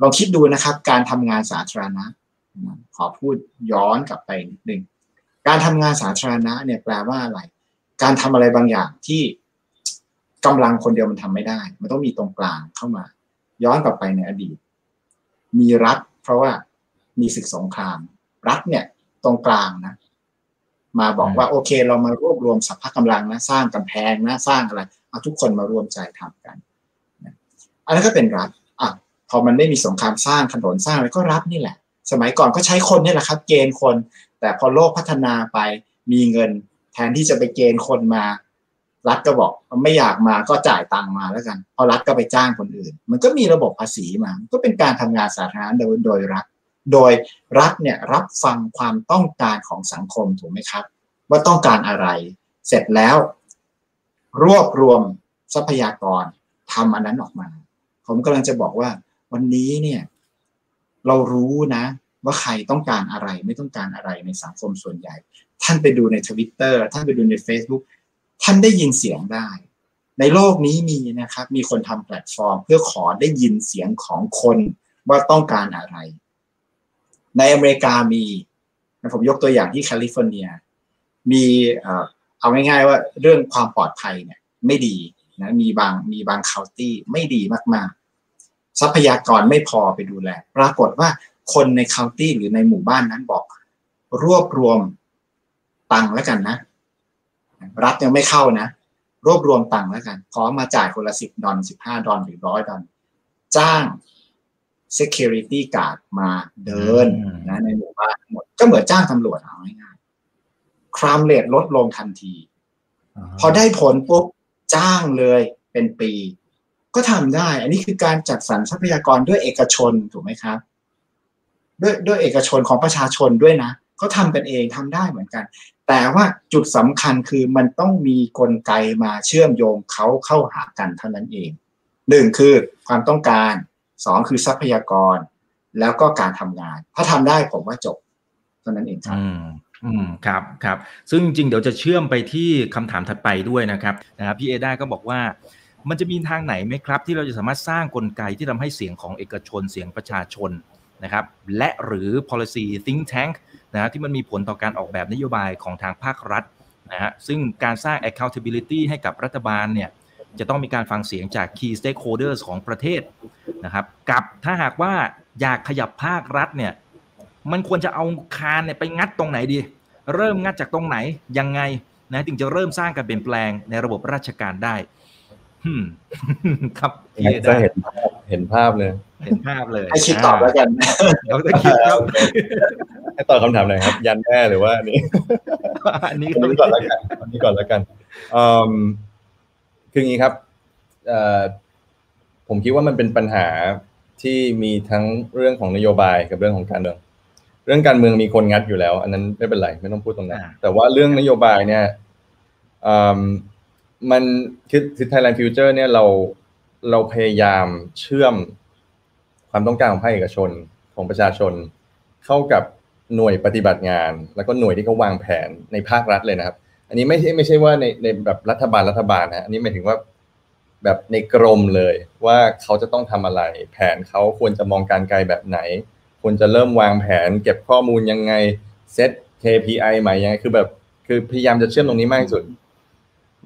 Speaker 2: ลองคิดดูนะครับ การทำงานสาธารณะ ขอพูดย้อนกลับไปนิดนึงการทำงานสาธารณะเนี่ยแปลว่าอะไร การทำอะไรบางอย่างที่กำลังคนเดียวมันทำไม่ได้ มันต้องมีตรงกลางเข้ามา ย้อนกลับไปในอดีต มีรัฐเพราะว่ามีศึกสงคราม รัฐเนี่ยตรงกลางนะ มาบอกว่าโอเค เรามารวบรวมสัพพะกำลังนะสร้างกำแพงนะสร้างอะไรเอาทุกคนมารวมใจทำกันนะอันนั้นก็เป็นรัฐอะพอมันไม่มีสงครามสร้างถนนสร้างอะไรก็รัฐนี่แหละ สมัยก่อนก็ใช้คนนี่แหละครับ เกณฑ์คน แต่พอโลกพัฒนาไปมีเงินแทนที่จะไปเกณฑ์คนมา รัฐก็บอกไม่อยากมาก็จ่ายตังค์มาแล้วกันพอรัฐก็ไปจ้างคนอื่น มันก็มีระบบภาษีมา ก็เป็นการทำงานสาธารณะโดยโดยรัฐ โดยรัฐเนี่ยรับฟังความต้องการของสังคมถูกไหมครับ ว่าต้องการอะไร เสร็จแล้ว รวบรวมทรัพยากรทำอันนั้นออกมา ผมกำลังจะบอกว่า วันนี้เนี่ย เรารู้นะ ว่าใครต้องการอะไรไม่ต้องการอะไรในสังคมส่วนใหญ่ ท่านไปดูในทวิตเตอร์ท่านไปดูใน Facebook ท่านได้ยินเสียงได้ ในโลกนี้มีนะครับ มีคนทำแพลตฟอร์ม เพื่อขอได้ยินเสียงของคนว่าต้องการอะไร ในอเมริกามีผมยกตัวอย่างที่แคลิฟอร์เนีย มีเอาง่ายๆว่าเรื่องความปลอดภัยเนี่ย ไม่ดีนะมีบางมีบางเคาน์ตี้ไม่ดีมากๆ ทรัพยากรไม่พอไปดูแล ปรากฏว่าคนในเคาน์ตี้หรือในหมู่บ้านนั้นบอก รวบรวมตังแล้วกันนะ รัฐยังไม่เข้านะ รวบรวมตังค์แล้วกัน ขอมาจ่ายคนละสิบดอลสิบห้าดอลหรือร้อยดอลจ้าง security guard มาเดินนะในหมู่บ้านหมด ก็เหมือนจ้างตำรวจเอาง่ายๆครามเลทลดลงทันที พอได้ผลปุ๊บจ้างเลยเป็นปี ก็ทำได้ อันนี้คือการจัดสรรทรัพยากรด้วยเอกชนถูกไหมครับ ด้วยด้วยเอกชนของประชาชนด้วยนะเขาทำกันเองทำได้เหมือนกัน แต่ว่าจุดสำคัญคือมันต้องมีกลไกมาเชื่อมโยงเขาเข้าหากันเท่านั้นเองหนึ่งคือความต้องการสองคือทรัพยากร แล้วก็การทำงาน ถ้าทำได้ผมว่าจบเท่านั้นเองครับ
Speaker 1: อืมอืมครับครับซึ่งจริงเดี๋ยวจะเชื่อมไปที่คำถามถัดไปด้วยนะครับนะครับพี่เอด้าก็บอกว่า มันจะมีทางไหนไหมครับ ที่เราจะสามารถสร้างกลไกที่ทำให้เสียงของเอกชนเสียงประชาชนนะครับ และหรือ policy think tank นะฮะที่มันมีผลต่อการออกแบบนโยบายของทางภาครัฐนะฮะซึ่งการสร้าง accountability ให้กับรัฐบาลเนี่ยจะต้องมีการฟังเสียงจาก key stakeholders ของประเทศนะครับกับถ้าหากว่าอยากขยับภาครัฐเนี่ยมันควรจะเอาคานเนี่ยไปงัดตรงไหนดี เริ่มงัดจากตรงไหนยังไงนะถึงจะเริ่มสร้างการเปลี่ยนแปลงในระบบราชการได้ ครับ
Speaker 3: จะเห็นภาพเห็นภาพเลย
Speaker 1: เห็นภาพเลย
Speaker 2: ให้คิดตอบแล้วกัน
Speaker 1: ดรคิดครับ
Speaker 3: ให้ตอบคำถามหน่อยครับ ยันแม่หรือว่าอันนี้
Speaker 1: อันนี้
Speaker 3: อันนี้ก่อนแล้วกันอันนี้ก่อนแล้วกันคืออย่างนี้ครับผมคิดว่ามันเป็นปัญหาที่มีทั้งเรื่องของนโยบายกับเรื่องของการเมือง เรื่องการเมืองมีคนงัดอยู่แล้ว อันนั้นไม่เป็นไรไม่ต้องพูดตรงนั้นแต่ว่าเรื่องนโยบายเนี่ย มันคือคือ Thailand Future เนี่ยเราเราพยายามเชื่อมความต้องการของภาคเอกชนของประชาชน เข้ากับหน่วยปฏิบัติงาน แล้วก็หน่วยที่เขาวางแผนในภาครัฐเลยนะครับ อันนี้ไม่ใช่ไม่ใช่ว่าในในแบบรัฐบาลรัฐบาลนะอันนี้หมายถึงว่าแบบในกรมเลยว่าเขาจะต้องทำอะไร แผนเขาควรจะมองการไกลแบบไหน ควรจะเริ่มวางแผน เก็บข้อมูลยังไงเซต KPI ใหม่ยังไงคือแบบคือพยายามจะเชื่อมตรงนี้มากที่สุด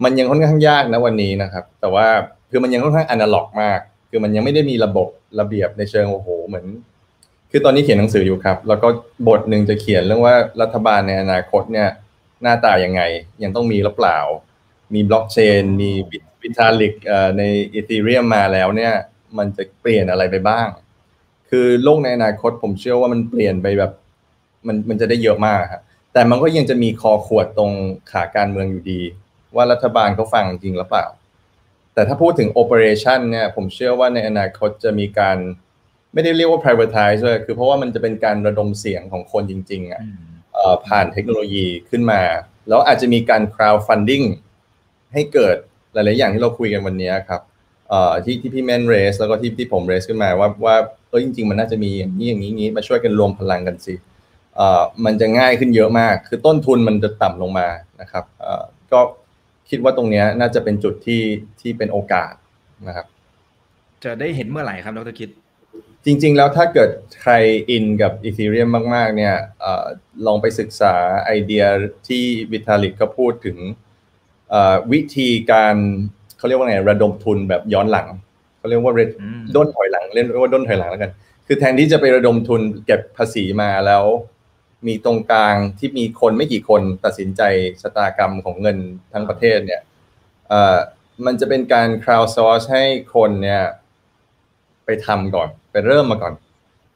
Speaker 3: มันยังค่อนข้างยากนะวันนี้นะครับ แต่ว่าคือมันยังค่อนข้างอนาล็อกมาก คือมันยังไม่ได้มีระบบระเบียบในเชิงโอ้โหเหมือน คือตอนนี้เขียนหนังสืออยู่ครับ แล้วก็บทหนึ่งจะเขียนเรื่องว่ารัฐบาลในอนาคตเนี่ย หน้าตายังไง ยังต้องมีหรือเปล่า มีบล็อกเชน มีบิทาลิกในอีเธเรียมมาแล้วเนี่ย มันจะเปลี่ยนอะไรไปบ้างคืคือโลกในอนาคตผมเชื่อว่ามันเปลี่ยนไปแบบ มันมันจะได้เยอะมากครับแต่มันก็ยังจะมีคอขวดตรงขาการเมืองอยู่ดี ว่ารัฐบาลเขาฟังจริงหรือเปล่า แต่ถ้าพูดถึง operation เนี่ยผมเชื่อว่าในอนาคตจะมีการไม่ได้เรียกว่า privatize เลยคือเพราะว่ามันจะเป็นการระดมเสียงของคนจริงๆอะผ่านเทคโนโลยีขึ้นมา แล้วอาจจะมีการ crowdfunding ให้เกิดหลายๆอย่างที่เราคุยกันวันนี้ครับที่ที่พี่แมนเรสแล้วก็ที่ที่ผมเรสขึ้นมาว่าว่าเออจริง ๆ มันน่าจะมีอย่างนี้อย่างนี้นี้มาช่วยกันรวมพลังกันสิมันจะง่ายขึ้นเยอะมาก คือต้นทุนมันจะต่ำลงมานะครับก็ คิดว่าตรงนี้น่าจะเป็นจุดที่ที่เป็นโอกาสนะครับ
Speaker 1: จะได้เห็นเมื่อไหร่ครับดรคิด
Speaker 3: จริง ๆ แล้วถ้าเกิดใครอินกับอีเ e เรียมมาก ๆ เนี่ยอลองไปศึกษาไอเดียที่วิทาลิกก็พูดถึงวิธีการเขาเรียกว่าไงระดมทุนแบบย้อนหลังเขาเรียกว่าเรด้นถอยหลังเรียกว่าด้นถอยหลังแล้วกัน คือแทนที่จะไประดมทุนเก็บภาษีมาแล้ว มีตรงกลางที่มีคนไม่กี่คนตัดสินใจชะตากรรมของเงินทั้งประเทศเนี่ยมันจะเป็นการ crowd source ให้คนเนี่ยไปทำก่อน ไปเริ่มมาก่อน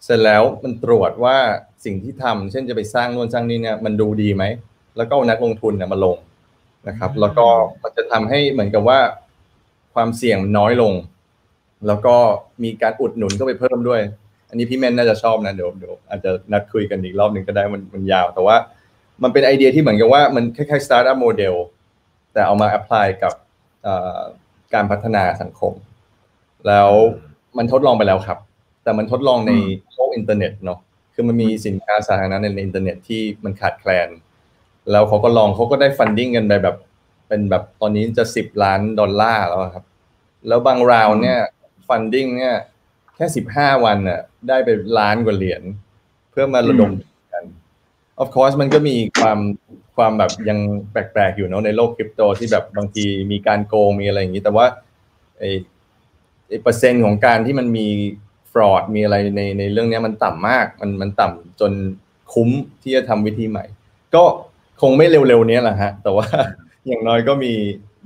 Speaker 3: เสร็จแล้วมันตรวจว่าสิ่งที่ทำเช่นจะไปสร้างนู่นสร้างนี่เนี่ยมันดูดีไหม แล้วก็นักลงทุนเนี่ยมาลงนะครับ แล้วก็มันจะทำให้เหมือนกับว่าความเสี่ยงน้อยลง แล้วก็มีการอุดหนุนก็ไปเพิ่มด้วย อันนี้พี่แมนน่าจะชอบนะเดี๋ยวเดี๋ยวอาจจะนัดคุยกันอีกรอบหนึ่งก็ได้มันมันยาว แต่ว่ามันเป็นไอเดียที่เหมือนกับว่ามันคล้ายๆ startup model แต่เอามา apply กับการพัฒนาสังคม แล้วมันทดลองไปแล้วครับ แต่มันทดลองในโลกอินเทอร์เน็ตเนาะคือมันมีสินค้าสาธารณะในอินเทอร์เน็ตที่มันขาดแคลน แล้วเขาก็ลองเขาก็ได้ funding กันไปแบบ เป็นแบบตอนนี้จะสิบล้านดอลลาร์แล้วครับ แล้วบางรายเนี่ย funding เนี่ยแค่สิบห้าวันน่ะ ได้ไปล้านกว่าเหรียญเพื่อมาระดมกัน of course มันก็มีความความแบบยังแปลกๆอยู่เนาะในโลกคริปโตที่แบบบางทีมีการโกงมีอะไรอย่างนี้ แต่ว่าไอเปอร์เซ็นต์ของการที่มันมี fraud มีอะไรในในเรื่องนี้มันต่ำมากมันมันต่ำจนคุ้มที่จะทำวิธีใหม่ ก็คงไม่เร็วๆนี้แหละฮะ แต่ว่าอย่างน้อยก็มี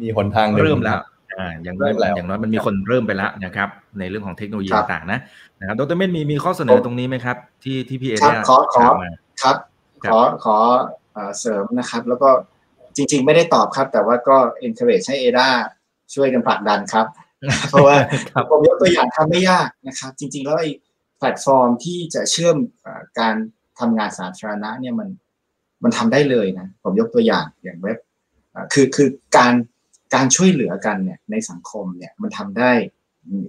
Speaker 3: มีหนทาง
Speaker 1: เริ่มแล้ว อ่าอย่างน้อยอย่างน้อยมันมีคนเริ่มไปแล้วนะครับ ในเรื่องของเทคโนโลยีต่างๆนะนะครับดรเมนมีมีข้อเสนอตรงนี้ไหมครับ ที่ที่พี่เอ
Speaker 2: ได้ขอขอครับ ขอขอเสริมนะครับ แล้วก็จริง ๆ ไม่ได้ตอบครับ แต่ว่าก็ encourage ให้เอดาช่วยกันผลักดันครับ เพราะว่าผมยกตัวอย่างทำไม่ยากนะครับ จริง ๆ แล้วไอ้แพลตฟอร์มที่จะเชื่อมการทำงานสาธารณะเนี่ยมันมันทำได้เลยนะ ผมยกตัวอย่างอย่างเว็บคือคือการ การช่วยเหลือกันเนี่ยในสังคมเนี่ยมันทำได้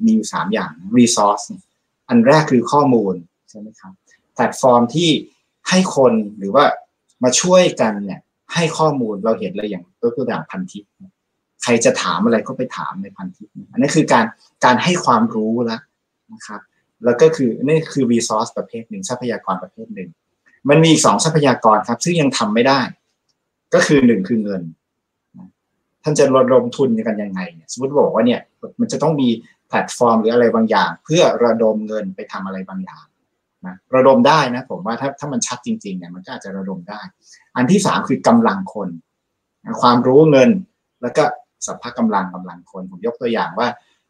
Speaker 2: มีอยู่สามอย่าง resource อันแรกคือข้อมูลใช่ไหมครับแพลตฟอร์มที่ให้คนหรือว่ามาช่วยกันเนี่ยให้ข้อมูลเราเห็นเลยอย่างตัวอย่างพันทิปใครจะถามอะไรก็ไปถามในพันทิปอันนี้คือการการให้ความรู้แล้วนะครับแล้วก็คือนี่คือ resource ประเภทหนึ่งทรัพยากรประเภทหนึ่ง มันมีอีกสองทรัพยากรครับ ซึ่งยังทำไม่ได้ ก็คือหนึ่งคือเงิน ท่านจะระดมทุนกันยังไงเนี่ยสมมติบอกว่าเนี่ยมันจะต้องมีแพลตฟอร์มหรืออะไรบางอย่าง เพื่อระดมเงินไปทำอะไรบางอย่างนะระดมได้นะผมว่าถ้าถ้ามันชัดจริงๆเนี่ยมันก็อาจจะระดมได้ อันที่สามคือกำลังคน ความรู้เงิน แล้วก็สรรพกำลังกำลังคน ผมยกตัวอย่างว่า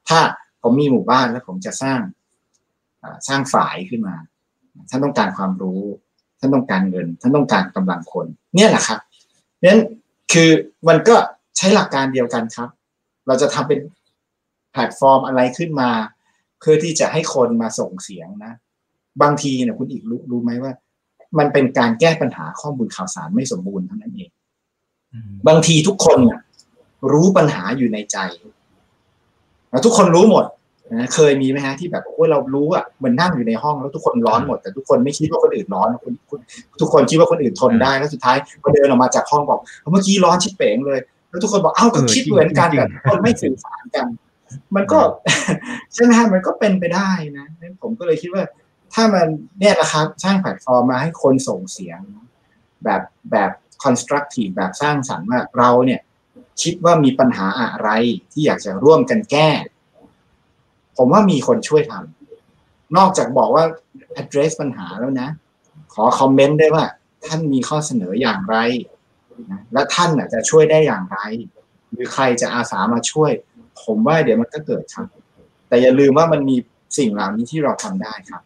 Speaker 2: ถ้าผมมีหมู่บ้านแล้วผมจะสร้างสร้างฝายขึ้นมาท่านต้องการความรู้ ท่านต้องการเงิน ท่านต้องการกำลังคน เนี่ยแหละครับนั้นคือมันก็ ใช้หลักการเดียวกันครับ เราจะทำเป็นแพลตฟอร์มอะไรขึ้นมา เพื่อที่จะให้คนมาส่งเสียงนะ บางทีเนี่ยคุณอิกรู้รู้ไหมว่า มันเป็นการแก้ปัญหาข้อมูลข่าวสารไม่สมบูรณ์เท่านั้นเอง บางทีทุกคนเนี่ยรู้ปัญหาอยู่ในใจแล้วทุกคนรู้หมดนะเคยมีไหมฮะที่แบบโอ้เรารู้อะเหมือนนั่งอยู่ในห้องแล้วทุกคนร้อนหมด แต่ทุกคนไม่คิดว่าคนอื่นร้อนทุกคนคิดว่าคนอื่นทนได้แล้วสุดท้ายพอเดินออกมาจากห้องบอกเมื่อกี้ร้อนชิบเป๋งเลย แล้วทุกคนบอกเอ้าก็คิดเหมือนกันแต่คนไม่สื่อสารกัน มันก็ใช่ไหมฮะมันก็เป็นไปได้นะผมก็เลยคิดว่า ถ้ามันเนี่ยนะครับสร้างแพลตฟอร์มมาให้คนส่งเสียง แบบแบบ constructive แบบสร้างสรรค์ว่าเราเนี่ย คิดว่ามีปัญหาอะไรที่อยากจะร่วมกันแก้ ผมว่ามีคนช่วยทำนอกจากบอกว่า address ปัญหาแล้วนะ ขอคอมเมนต์ได้ว่า ท่านมีข้อเสนออย่างไรนะ และท่านจะช่วยได้อย่างไร หรือใครจะอาสามาช่วย ผมว่าเดี๋ยวมันก็เกิดครับ แต่อย่าลืมว่ามันมีสิ่งเหล่านี้ที่เราทำได้ครับ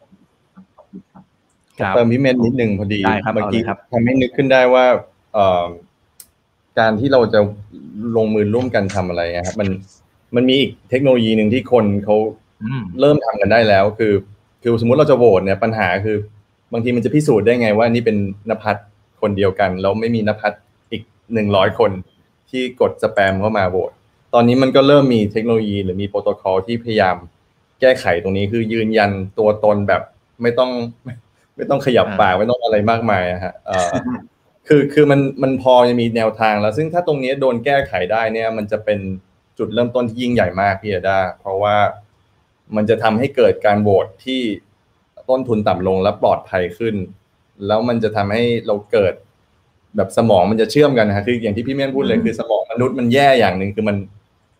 Speaker 1: ครับ
Speaker 3: เติมพี่เมนนิดนึงพอดี
Speaker 1: ได้ครับ
Speaker 3: เมื่อกี้
Speaker 1: เอาเลยครับ
Speaker 3: ทำให้นึกขึ้นได้ว่าเอ่อการที่เราจะลงมือร่วมกันทำอะไรนะครับมันมันมีอีกเทคโนโลยีหนึ่งที่คนเขา
Speaker 1: อืม
Speaker 3: เริ่มทำกันได้แล้ว คือ คือสมมุติเราจะโหวตเนี่ยปัญหาคือบางทีมันจะพิสูจน์ได้ไงว่านี่เป็นนภัสคนเดียวกัน แล้วไม่มีนภัสอีก หนึ่งร้อยคนที่กดสแปมเข้ามาโหวตตอนนี้มันก็เริ่มมีเทคโนโลยีหรือมีโปรโตคอลที่พยายามแก้ไขตรงนี้คือยืนยันตัวตนแบบไม่ต้องไม่ต้องขยับปากไม่ต้องอะไรมากมายอะฮะเอ่อคือคือมันมันพอจะมีแนวทางแล้ว ซึ่งถ้าตรงนี้โดนแก้ไขได้เนี่ยมันจะเป็นจุดเริ่มต้นที่ยิ่งใหญ่มากพี่เอดาเพราะว่ามันจะทำให้เกิดการโหวตที่ต้นทุนต่ำลงและปลอดภัยขึ้น แล้วมันจะทำให้เราเกิด แบบสมองมันจะเชื่อมกันนะฮะคืออย่างที่พี่เมียนพูดเลย
Speaker 2: อืม
Speaker 3: คือสมองมนุษย์มันแย่อย่างหนึ่งคือมัน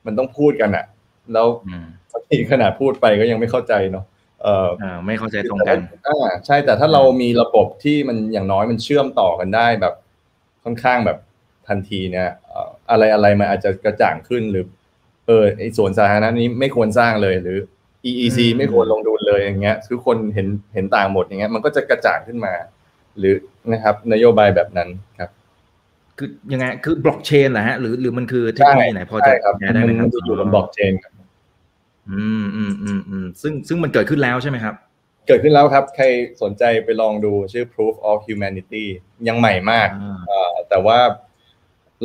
Speaker 3: มันต้องพูดกันอะแล้ว
Speaker 1: อืม
Speaker 3: บางทีขนาดพูดไปก็ยังไม่เข้าใจเนาะเออ
Speaker 1: อ่าไม่เข้าใจตรงกัน
Speaker 3: อ่าใช่แต่ถ้าเรามีระบบที่มันอย่างน้อยมันเชื่อมต่อกันได้แบบค่อนข้างแบบทันทีเนี่ยเอ่ออะไรอะไรมันอาจจะกระจ่างขึ้นหรือ เออไอสวนสาธารณะนี้ไม่ควรสร้างเลยหรือ EEC
Speaker 1: อืม
Speaker 3: ไม่ควรลงทุนเลยอย่างเงี้ยทุกคนเห็นเห็นต่างหมดอย่างเงี้ยมันก็จะกระจ่างขึ้นมา หรือนะครับนโยบายแบบนั้นครับ
Speaker 1: คือยังไงคือบล็อกเชนเหรอฮะหรือหรือมันคือเทคโนโลยีไหนพอจะ
Speaker 3: ใช่ครับ
Speaker 1: แชร์ได้ไหมครั
Speaker 3: มั
Speaker 1: บ
Speaker 3: นจะอยู่บนบล็อกเชนครับ
Speaker 1: อืมอืมอืมอืมซึ่งซึ่งมันเกิดขึ้นแล้วใช่ไหมครับ
Speaker 3: เกิดขึ้นแล้วครับ ใครสนใจไปลองดูชื่อ proof of humanity ยังใหม่มาก
Speaker 1: อ่า
Speaker 3: เอ่อแต่ว่า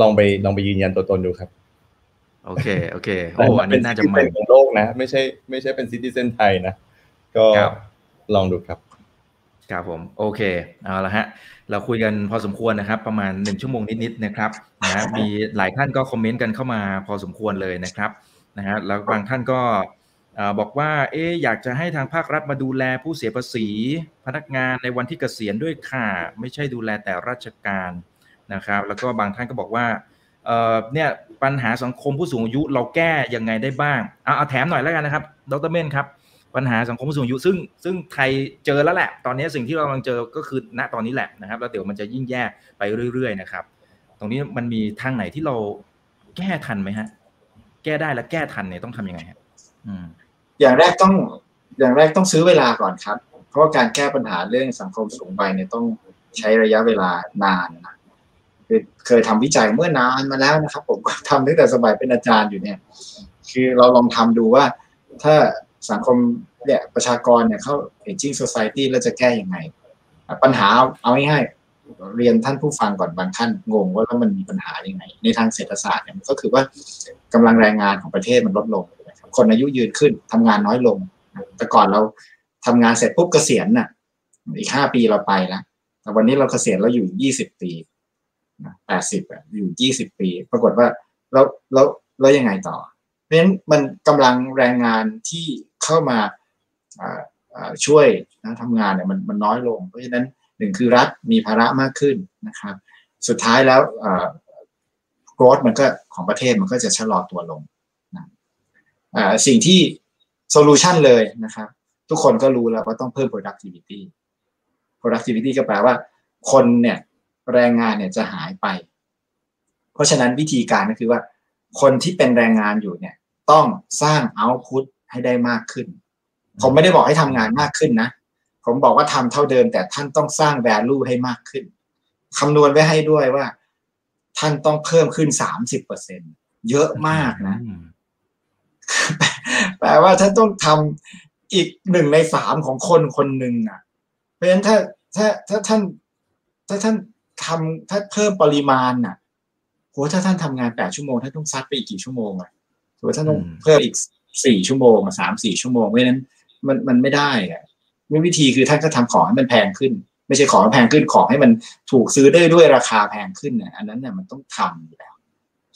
Speaker 3: ลองไปลองไปยืนยันตัวตนดูครับ
Speaker 1: โอเค โอเคโอ้อันนี้น่าจะใหม่
Speaker 3: เป็นของโลกนะ ไม่ใช่ ไม่ใช่เป็นซิติเซนไทยนะ ก็
Speaker 1: ครับ
Speaker 3: ลองดูครับ
Speaker 1: ครับผมโอเคเอาละฮะเราคุยกันพอสมควรนะครับ ประมาณหนึ่งชั่วโมงนิดๆนะครับนะฮะมีหลายท่านก็คอมเมนต์กันเข้ามาพอสมควรเลยนะครับนะฮะแล้วบางท่านก็เอ่อบอกว่าเอ๊ะอยากจะให้ทางภาครัฐมาดูแลผู้เสียภาษี พนักงานในวันที่เกษียณด้วยค่ะ ไม่ใช่ดูแลแต่ราชการนะครับ แล้วก็บางท่านก็บอกว่าเอ่อเนี่ยปัญหาสังคมผู้สูงอายุเราแก้ยังไงได้บ้างเอาเอาแถมหน่อยแล้วกันนะครับ ดรเมนครับ ปัญหาสังคมผู้สูงอายุซึ่งซึ่งไทยเจอแล้วแหละ ตอนนี้สิ่งที่เรากำลังเจอก็คือณตอนนี้แหละนะครับ แล้วเดี๋ยวมันจะยิ่งแย่ไปเรื่อย ๆ นะครับ ตรงนี้มันมีทางไหนที่เราแก้ทันไหมฮะ แก้ได้และแก้ทันเนี่ยต้องทำยังไงฮะอ
Speaker 2: ย่างแรกต้องอย่างแรกต้องซื้อเวลาก่อนครับ เพราะว่าการแก้ปัญหาเรื่องสังคมสูงวัยเนี่ยต้องใช้ระยะเวลานานนะคือเคยทำวิจัยเมื่อนานมาแล้วนะครับ ผมก็ทำตั้งแต่สมัยเป็นอาจารย์อยู่เนี่ย คือเราลองทำดูว่าถ้า สังคมเนี่ยประชากรเนี่ยเข้า aging society แล้วจะแก้ยังไง ปัญหาเอาง่ายๆเรียนท่านผู้ฟังก่อนบางท่านงงว่าแล้วมันมีปัญหายังไง ในทางเศรษฐศาสตร์เนี่ยมันก็คือว่ากำลังแรงงานของประเทศมันลดลง คนอายุยืนขึ้นทำงานน้อยลง แต่ก่อนเราทำงานเสร็จปุ๊บเกษียณน่ะ อีกห้าปีเราไปแล้วแต่วันนี้เราเกษียณเราอยู่ยี่สิบปีแปดสิบอยู่ยี่สิบปี ปรากฏว่าแล้วแล้วแล้วยังไงต่อ เพราะฉะนั้นมันกำลังแรงงานที่ เข้ามาช่วยนะทำงานเนี่ยมันมันน้อยลง เพราะฉะนั้นหนึ่งคือรัฐมีภาระมากขึ้นนะครับ สุดท้ายแล้วอ่า growth มันก็ของประเทศมันก็จะชะลอตัวลงนะสิ่งที่ solution เลยนะครับ ทุกคนก็รู้แล้วว่าต้องเพิ่ม productivity productivity ก็แปลว่าคนเนี่ยแรงงานเนี่ยจะหายไป เพราะฉะนั้นวิธีการก็คือว่า คนที่เป็นแรงงานอยู่เนี่ยต้องสร้าง output ให้ได้มากขึ้น ผมไม่ได้บอกให้ทำงานมากขึ้นนะ ผมบอกว่าทำเท่าเดิม แต่ท่านต้องสร้าง value ให้มากขึ้นคำนวณไว้ให้ด้วยว่า ท่านต้องเพิ่มขึ้นสามสิบเปอร์เซ็นเยอะมากนะ
Speaker 1: อืม
Speaker 2: แปลว่าท่านต้องทำอีกหนึ่งในสามของคนคนหนึ่งอะ เพราะฉะนั้นถ้าถ้าถ้าท่าน ถ้าท่านทำถ้าเพิ่มปริมาณน่ะโหถ้าท่านทำงานแปดชั่วโมงท่านต้องซัดไปอีกกี่ชั่วโมงอะถือว่าท่านต้องเพิ่มอีก สี่ชั่วโมงอะสามสี่ชั่วโมงเพราะฉะนั้นมันมันไม่ได้อะมีวิธีคือท่านก็ทำของให้มันแพงขึ้น ไม่ใช่ของแพงขึ้นของให้มันถูกซื้อได้ด้วยราคาแพงขึ้นเนี่ยอันนั้นเนี่ยมันต้องทำอยู่แล้ว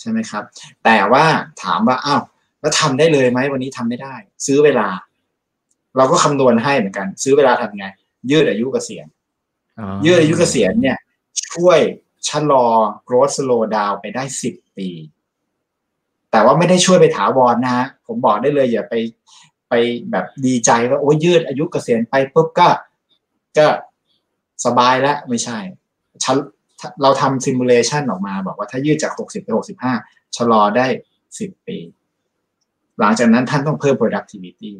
Speaker 2: ใช่ไหมครับ แต่ว่าถามว่าอ้าวแล้วทำได้เลยไหมวันนี้ทำไม่ได้ ซื้อเวลา เราก็คำนวณให้เหมือนกัน ซื้อเวลาทำไง ยืดอายุเกษียณ
Speaker 1: อ๋อ
Speaker 2: ยืดอายุเกษียณเนี่ย ช่วยชะลอ growth slow down ไปได้สิบปี แต่ว่าไม่ได้ช่วยไปถาวรนะฮะผมบอกได้เลยอย่าไปไปแบบดีใจว่าโอ้ยยืดอายุเกษียณไปปุ๊บก็ ก็สบายแล้วไม่ใช่ชเราทำซิมูเลชันออกมา บอกว่าถ้ายืดจาก 60 ไป 65 ชะลอได้ 10 ปี หลังจากนั้นท่านต้องเพิ่ม productivity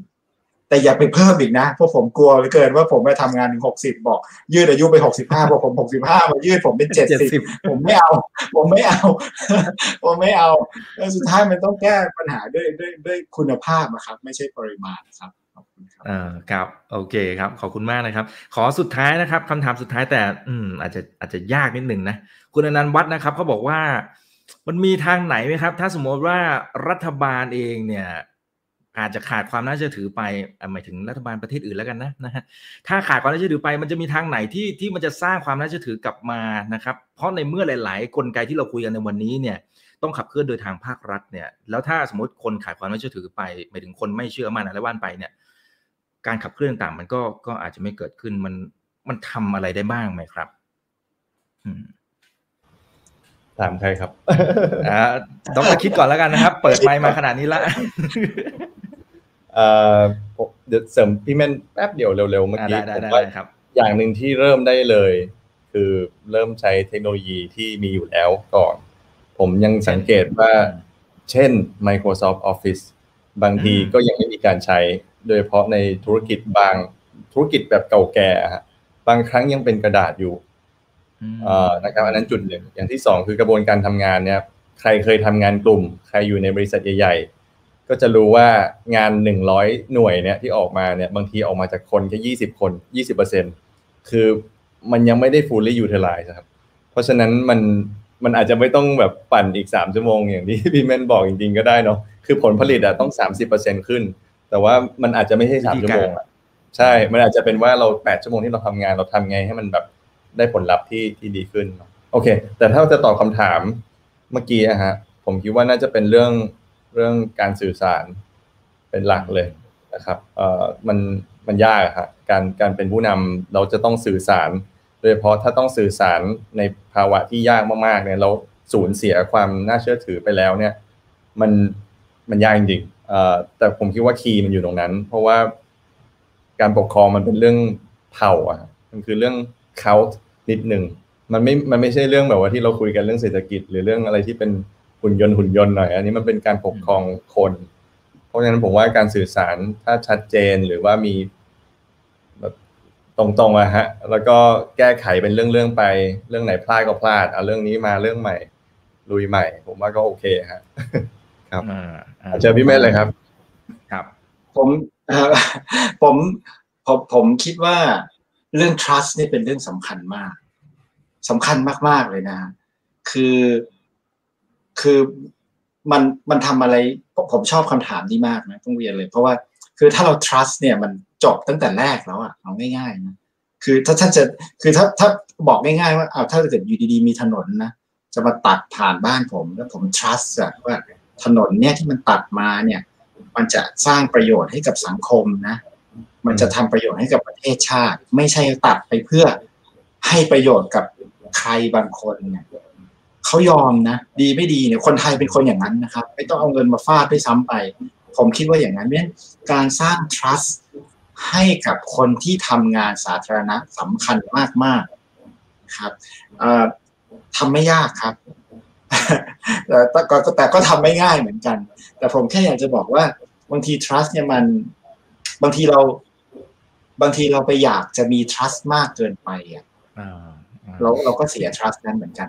Speaker 2: แต่อย่าไปเพิ่มอีกนะเพราะผมกลัวเหลือเกินว่าผมไปทำงานถึงหกสิบบอก ยืดอายุไปหกสิบห้าพอผมหกสิบห้ามายืดผมเป็นเจ็ดสิบผมไม่เอา ผมไม่เอา ผมไม่เอาแล้วสุดท้ายมันต้องแก้ปัญหาด้วยด้วยด้วยคุณภาพนะครับ ไม่ใช่ปริมาณครับขอบคุณครับ
Speaker 1: อ่าครับโอเคครับ ขอบคุณมากนะครับ ขอสุดท้ายนะครับคำถามสุดท้ายแต่ อืม อาจจะอาจจะยากนิดหนึ่งนะคุณอนันต์วัดนะครับเขาบอกว่ามันมีทางไหนไหมครับ ถ้าสมมติว่ารัฐบาลเองเนี่ย อาจจะขาดความน่าเชื่อถือไปหมายถึงรัฐบาลประเทศอื่นแล้วกันนะนะฮะถ้าขาดความน่าเชื่อถือไปมันจะมีทางไหนที่ที่มันจะสร้างความน่าเชื่อถือกลับมานะครับเพราะในเมื่อหลาย ๆ กลไกที่เราคุยกันในวันนี้เนี่ยต้องขับเคลื่อนโดยทางภาครัฐเนี่ยแล้วถ้าสมมติคนขาดความน่าเชื่อถือไปหมายถึงคนไม่เชื่อมั่นอะไรว่านไปเนี่ยการขับเคลื่อนต่างมันก็ก็อาจจะไม่เกิดขึ้นมันมันทำอะไรได้บ้างไหมครับ อืม
Speaker 3: ถามใครครับ
Speaker 1: อ่าต้องมาคิดก่อนแล้วกันนะครับ เปิดไมค์มาขนาดนี้ละ
Speaker 3: เอ่อเดี๋ยวเสริมพี่แม่นแป๊บเดียวเร็วๆเมื่อกี้ผมว่าอย่างหนึ่งที่เริ่มได้เลย คือเริ่มใช้เทคโนโลยีที่มีอยู่แล้วก่อน ผมยังสังเกตว่า เช่น Microsoft Office บางทีก็ยังไม่มีการใช้ โดยเฉพาะในธุรกิจบางธุรกิจแบบเก่าแก่บางครั้งยังเป็นกระดาษอยู่ นะครับอันนั้นจุดหนึ่งอย่างที่สองคือกระบวนการทำงานเนี่ยใครเคยทำงานกลุ่ม ใครอยู่ในบริษัทใหญ่ ๆ ก็จะรู้ว่างานหนึ่งร้อยหน่วยเนี่ยที่ออกมาเนี่ยบางทีออกมาจากคนแค่ยี่สิบคนยี่สิบเปอร์เซ็นคือมันยังไม่ได้ fully utilize ครับ เพราะฉะนั้นมันมันอาจจะไม่ต้องแบบปั่นอีกสามชั่วโมงอย่างที่พี่แมนบอกจริงๆก็ได้เนาะคือผลผลิตอะต้องสามสิบเปอร์เซ็นขึ้น แต่ว่ามันอาจจะไม่ใช่สามชั่วโมงอะใช่ มันอาจจะเป็นว่าเราแปดชั่วโมงที่เราทำงานเราทำไงให้มันแบบ ได้ผลลัพธ์ที่ที่ดีขึ้น โอเค แต่ถ้าจะตอบคำถามเมื่อกี้อะฮะผมคิดว่าน่าจะเป็นเรื่องเรื่องการสื่อสารเป็นหลักเลยนะครับเอ่อมันมันยากครับการการเป็นผู้นำเราจะต้องสื่อสาร โดยเฉพาะถ้าต้องสื่อสารในภาวะที่ยากมากๆเนี่ยเราสูญเสียความน่าเชื่อถือไปแล้วเนี่ย มันมันยากจริงๆเอ่อแต่ผมคิดว่าคีย์มันอยู่ตรงนั้น เพราะว่าการปกครองมันเป็นเรื่องเผ่าอะมันคือเรื่องเขา นิดหนึ่งมันไม่ มันไม่ใช่เรื่องแบบว่าที่เราคุยกันเรื่องเศรษฐกิจ หรือเรื่องอะไรที่เป็นหุ่นยนต์หุ่นยนต์หน่อย อันนี้มันเป็นการปกครองคน เพราะฉะนั้นผมว่าการสื่อสารถ้าชัดเจนหรือว่ามีแบบตรงๆอะฮะ แล้วก็แก้ไขเป็นเรื่องๆไป เรื่องไหนพลาดก็พลาด เอาเรื่องนี้มาเรื่องใหม่ ลุยใหม่ ผมว่าก็โอเคฮะ ครับเจอพี่เมธเลยครับ
Speaker 1: ครับ
Speaker 2: ผมผมผมผมคิดว่า เรื่อง trust นี่เป็นเรื่องสำคัญมากสำคัญมาก ๆ เลยนะ คือคือมันมันทำอะไรผมชอบคำถามนี้มากนะต้องเรียนเลย เพราะว่าคือถ้าเรา trust เนี่ยมันจบตั้งแต่แรกแล้วอะเอาง่ายๆนะคือถ้าท่านจะคือถ้าถ้าบอกง่ายๆว่าเอาถ้าเกิดอยู่ดีๆมีถนนนะจะมาตัดผ่านบ้านผมแล้วผม trust อะว่าถนนเนี่ยที่มันตัดมาเนี่ย มันจะสร้างประโยชน์ให้กับสังคมนะ มันจะทำประโยชน์ให้กับประเทศชาติ ไม่ใช่ตัดไปเพื่อให้ประโยชน์กับใครบางคนเนี่ยเขายอมนะดีไม่ดีเนี่ยคนไทยเป็นคนอย่างนั้นนะครับ ไม่ต้องเอาเงินมาฟาดด้วยซ้ำไป ผมคิดว่าอย่างนั้นเนี่ยการสร้าง trust ให้กับคนที่ทำงานสาธารณะสำคัญมากๆครับทำไม่ยากครับแต่ก็แต่ก็ทำไม่ง่ายเหมือนกัน แต่ผมแค่อยากจะบอกว่าบางที trust เนี่ยมันบางทีเรา บางทีเราไปอยากจะมี trust มากเกินไปอะเราเราก็เสีย trust นั้นเหมือนกัน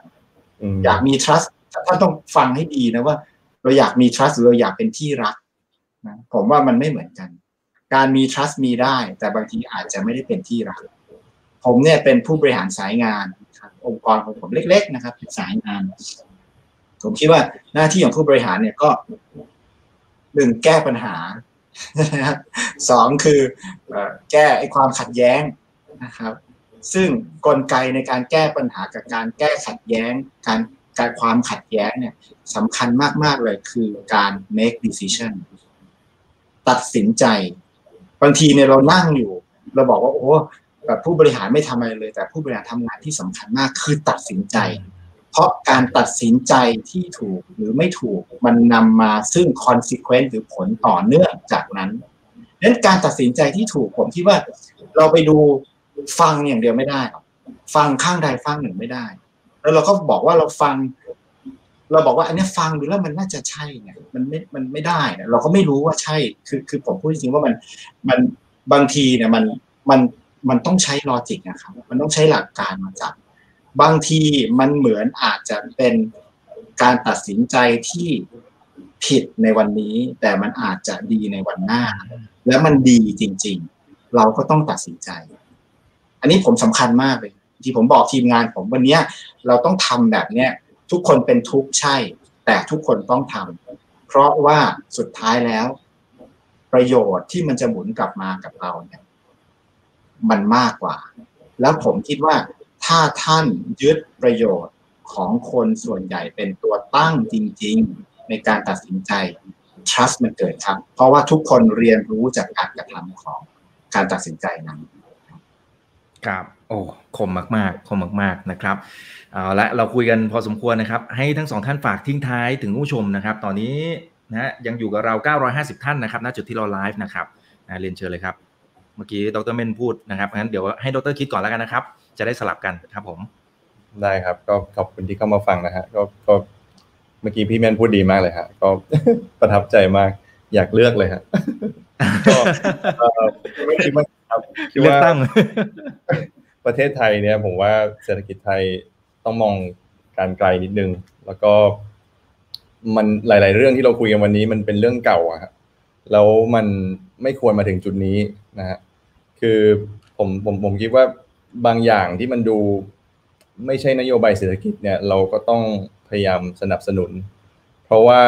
Speaker 2: อยากมี trust ท่านต้องฟังให้ดีนะว่า เราอยากมี trust หรือเราอยากเป็นที่รักนะผมว่ามันไม่เหมือนกัน การมี trust มีได้ แต่บางทีอาจจะไม่ได้เป็นที่รัก ผมเนี่ยเป็นผู้บริหารสายงานครับองค์กรของผมเล็ก ๆ นะครับเป็นสายงาน ผมคิดว่าหน้าที่ของผู้บริหารเนี่ยก็หนึ่งแก้ปัญหา สองคือแก้ไอความขัดแย้งนะครับ ซึ่งกลไกในการแก้ปัญหากับการแก้ขัดแย้ง การการความขัดแย้งเนี่ยสำคัญมาก ๆ เลยคือการ make decision ตัดสินใจ บางทีเนี่ยเรานั่งอยู่ เราบอกว่าโอ้แบบผู้บริหารไม่ทำอะไรเลย แต่ผู้บริหารทำงานที่สำคัญมากคือตัดสินใจ เพราะการตัดสินใจที่ถูกหรือไม่ถูกมันนำมาซึ่ง consequence หรือผลต่อเนื่องจากนั้นนั้นการตัดสินใจที่ถูกผมคิดว่า เราไปดูฟังอย่างเดียวไม่ได้ฟังข้างใดฟังหนึ่งไม่ได้ แล้วเราก็บอกว่าเราฟัง เราบอกว่าอันนี้ฟังดูแล้วมันน่าจะใช่เนี่ยมันไม่มันไม่ได้นะเราก็ไม่รู้ว่าใช่ คือคือผมพูดจริงๆว่ามันมันบางทีเนี่ยมันมันมันต้องใช้ลอจิกนะครับ มันต้องใช้หลักการมาจับ บางทีมันเหมือนอาจจะเป็นการตัดสินใจที่ผิดในวันนี้ แต่มันอาจจะดีในวันหน้า แล้วมันดีจริง ๆ เราก็ต้องตัดสินใจ อันนี้ผมสำคัญมากเลยที่ผมบอกทีมงานผมวันนี้เราต้องทำแบบเนี้ยทุกคนเป็นทุกข์ใช่ แต่ทุกคนต้องทำเพราะว่าสุดท้ายแล้ว ประโยชน์ที่มันจะหมุนกลับมากับเราเนี่ย มันมากกว่า แล้วผมคิดว่า ถ้าท่านยึดประโยชน์ของคนส่วนใหญ่เป็นตัวตั้งจริง ๆ ในการตัดสินใจ trust มันเกิดครับ เพราะว่าทุกคนเรียนรู้จากการกระทำของการตัดสินใจนั้น
Speaker 1: ครับโอ้คมมากๆคมมากๆนะครับเอาละเราคุยกันพอสมควรนะครับ ให้ทั้งสองท่านฝากทิ้งท้ายถึงผู้ชมนะครับ ตอนนี้นะยังอยู่กับเรา 950 ท่านนะครับณจุดที่เราไลฟ์นะครับเรียนเชิญเลยครับ เมื่อกี้ดรเมนพูดนะครับงั้นเดี๋ยวให้ดรคิดก่อนแล้วกันนะครับ จะได้สลับกันครับผม
Speaker 3: ได้ครับ ก็ขอบคุณที่เข้ามาฟังนะฮะก็ก็เมื่อกี้พี่แมนพูดดีมากเลยฮะก็ประทับใจมากอยากเลือกเลยฮะก็ไม่คิดว่าครับคิด
Speaker 1: เลือก
Speaker 3: ว่า
Speaker 1: ตั้ง
Speaker 3: ประเทศไทยเนี่ยผมว่าเศรษฐกิจไทยต้องมองการไกลนิดนึง แล้วก็มันหลาย ๆ เรื่องที่เราคุยกันวันนี้มันเป็นเรื่องเก่าอะครับแล้วมันไม่ควรมาถึงจุดนี้นะฮะคือผมผมผมคิดว่า บางอย่างที่มันดูไม่ใช่นโยบายเศรษฐกิจเนี่ยเราก็ต้องพยายามสนับสนุน เพราะว่า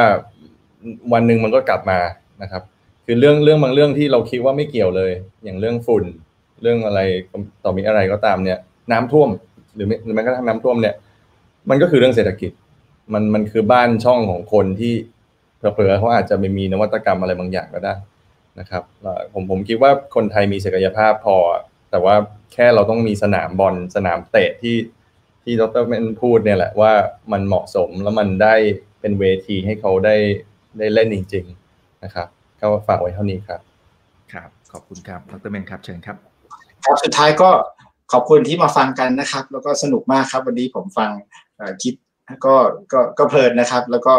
Speaker 3: วันหนึ่งมันก็กลับมานะครับ คือเรื่องเรื่องบางเรื่องที่เราคิดว่าไม่เกี่ยวเลย อย่างเรื่องฝุ่น เรื่องอะไรต่อมีอะไรก็ตามเนี่ย น้ำท่วมหรือม่หรือแม้กระทั่งน้ำท่วมเนี่ย มันก็คือเรื่องเศรษฐกิจ มันมันคือบ้านช่องของคนที่เผลอๆเขาอาจจะไม่มีนวัตกรรมอะไรบางอย่างก็ได้นะครับผมผมคิดว่าคนไทยมีศักยภาพพอ แต่ว่าแค่เราต้องมีสนามบอลสนามเตะที่ที่ดรเมนพูดเนี่ยแหละว่ามันเหมาะสมแล้วมันได้เป็นเวทีให้เขาได้ได้เล่นจริง ๆ นะครับก็ฝากไว้เท่านี้ครับ
Speaker 1: ครับ ขอบคุณครับดรเมนครับเชิญครับ
Speaker 2: ครับสุดท้ายก็ขอบคุณที่มาฟังกันนะครับ แล้วก็สนุกมากครับ วันนี้ผมฟังเอ่อคลิปก็ก็ก็เพลินนะครับ แล้วก็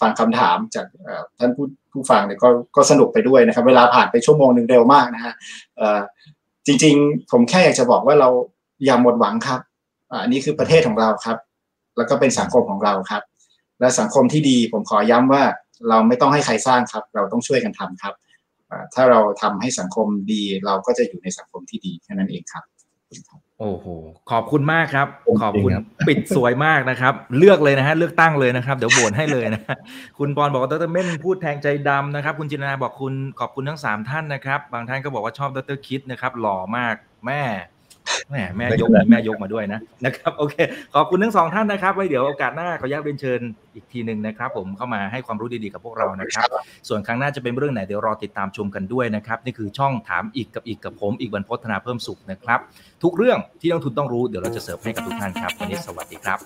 Speaker 2: ฟังคำถามจากเอ่อท่านผู้ผู้ฟังเนี่ยก็ก็สนุกไปด้วยนะครับ เวลาผ่านไปชั่วโมงหนึ่งเร็วมากนะฮะเอ่อ จริง ๆ ผมแค่อยากจะบอกว่าเราอย่าหมดหวังครับอันนี้คือประเทศของเราครับ แล้วก็เป็นสังคมของเราครับ และสังคมที่ดีผมขอย้ำว่าเราไม่ต้องให้ใครสร้างครับ เราต้องช่วยกันทำครับถ้าเราทำให้สังคมดี เราก็จะอยู่ในสังคมที่ดีแค่นั้นเองครับ
Speaker 1: โอ้โห ขอบคุณมากครับ
Speaker 3: ผม
Speaker 1: ขอบคุณ
Speaker 3: จริงครับ
Speaker 1: ปิดสวยมากนะครับ เลือกเลยนะฮะ เลือกตั้งเลยนะครับ เดี๋ยวโหวตให้เลยนะ คุณปอนบอกว่าดรเม่นพูดแทงใจดำนะครับ คุณจินนาบอกคุณขอบคุณทั้งสามท่านนะครับ บางท่านก็บอกว่าชอบดรคิดนะครับ หล่อมากแม่ แม่แม่ยกมีแม่ยกมาด้วยนะนะครับโอเค ขอบคุณทั้งสองท่านนะครับไว้เดี๋ยวโอกาสหน้าขออนุญาตเรียนเชิญอีกทีหนึ่งนะครับ ผมเข้ามาให้ความรู้ดีๆกับพวกเรานะครับ ส่วนครั้งหน้าจะเป็นเรื่องไหนเดี๋ยวรอติดตามชมกันด้วยนะครับ นี่คือช่องถามอีกกับอีกกับผมอีกบรรพฒนาเพิ่มสุขนะครับ ทุกเรื่องที่นักลงทุนต้องรู้เดี๋ยวเราจะเสิร์ฟให้กับทุกท่านครับวันนี้สวัสดีครับ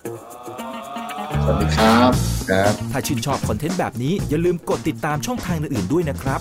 Speaker 2: สวัสดีครับ
Speaker 3: ครับ
Speaker 4: ถ้าชื่นชอบคอนเทนต์แบบนี้อย่าลืมกดติดตามช่องทางอื่นๆด้วยนะครับ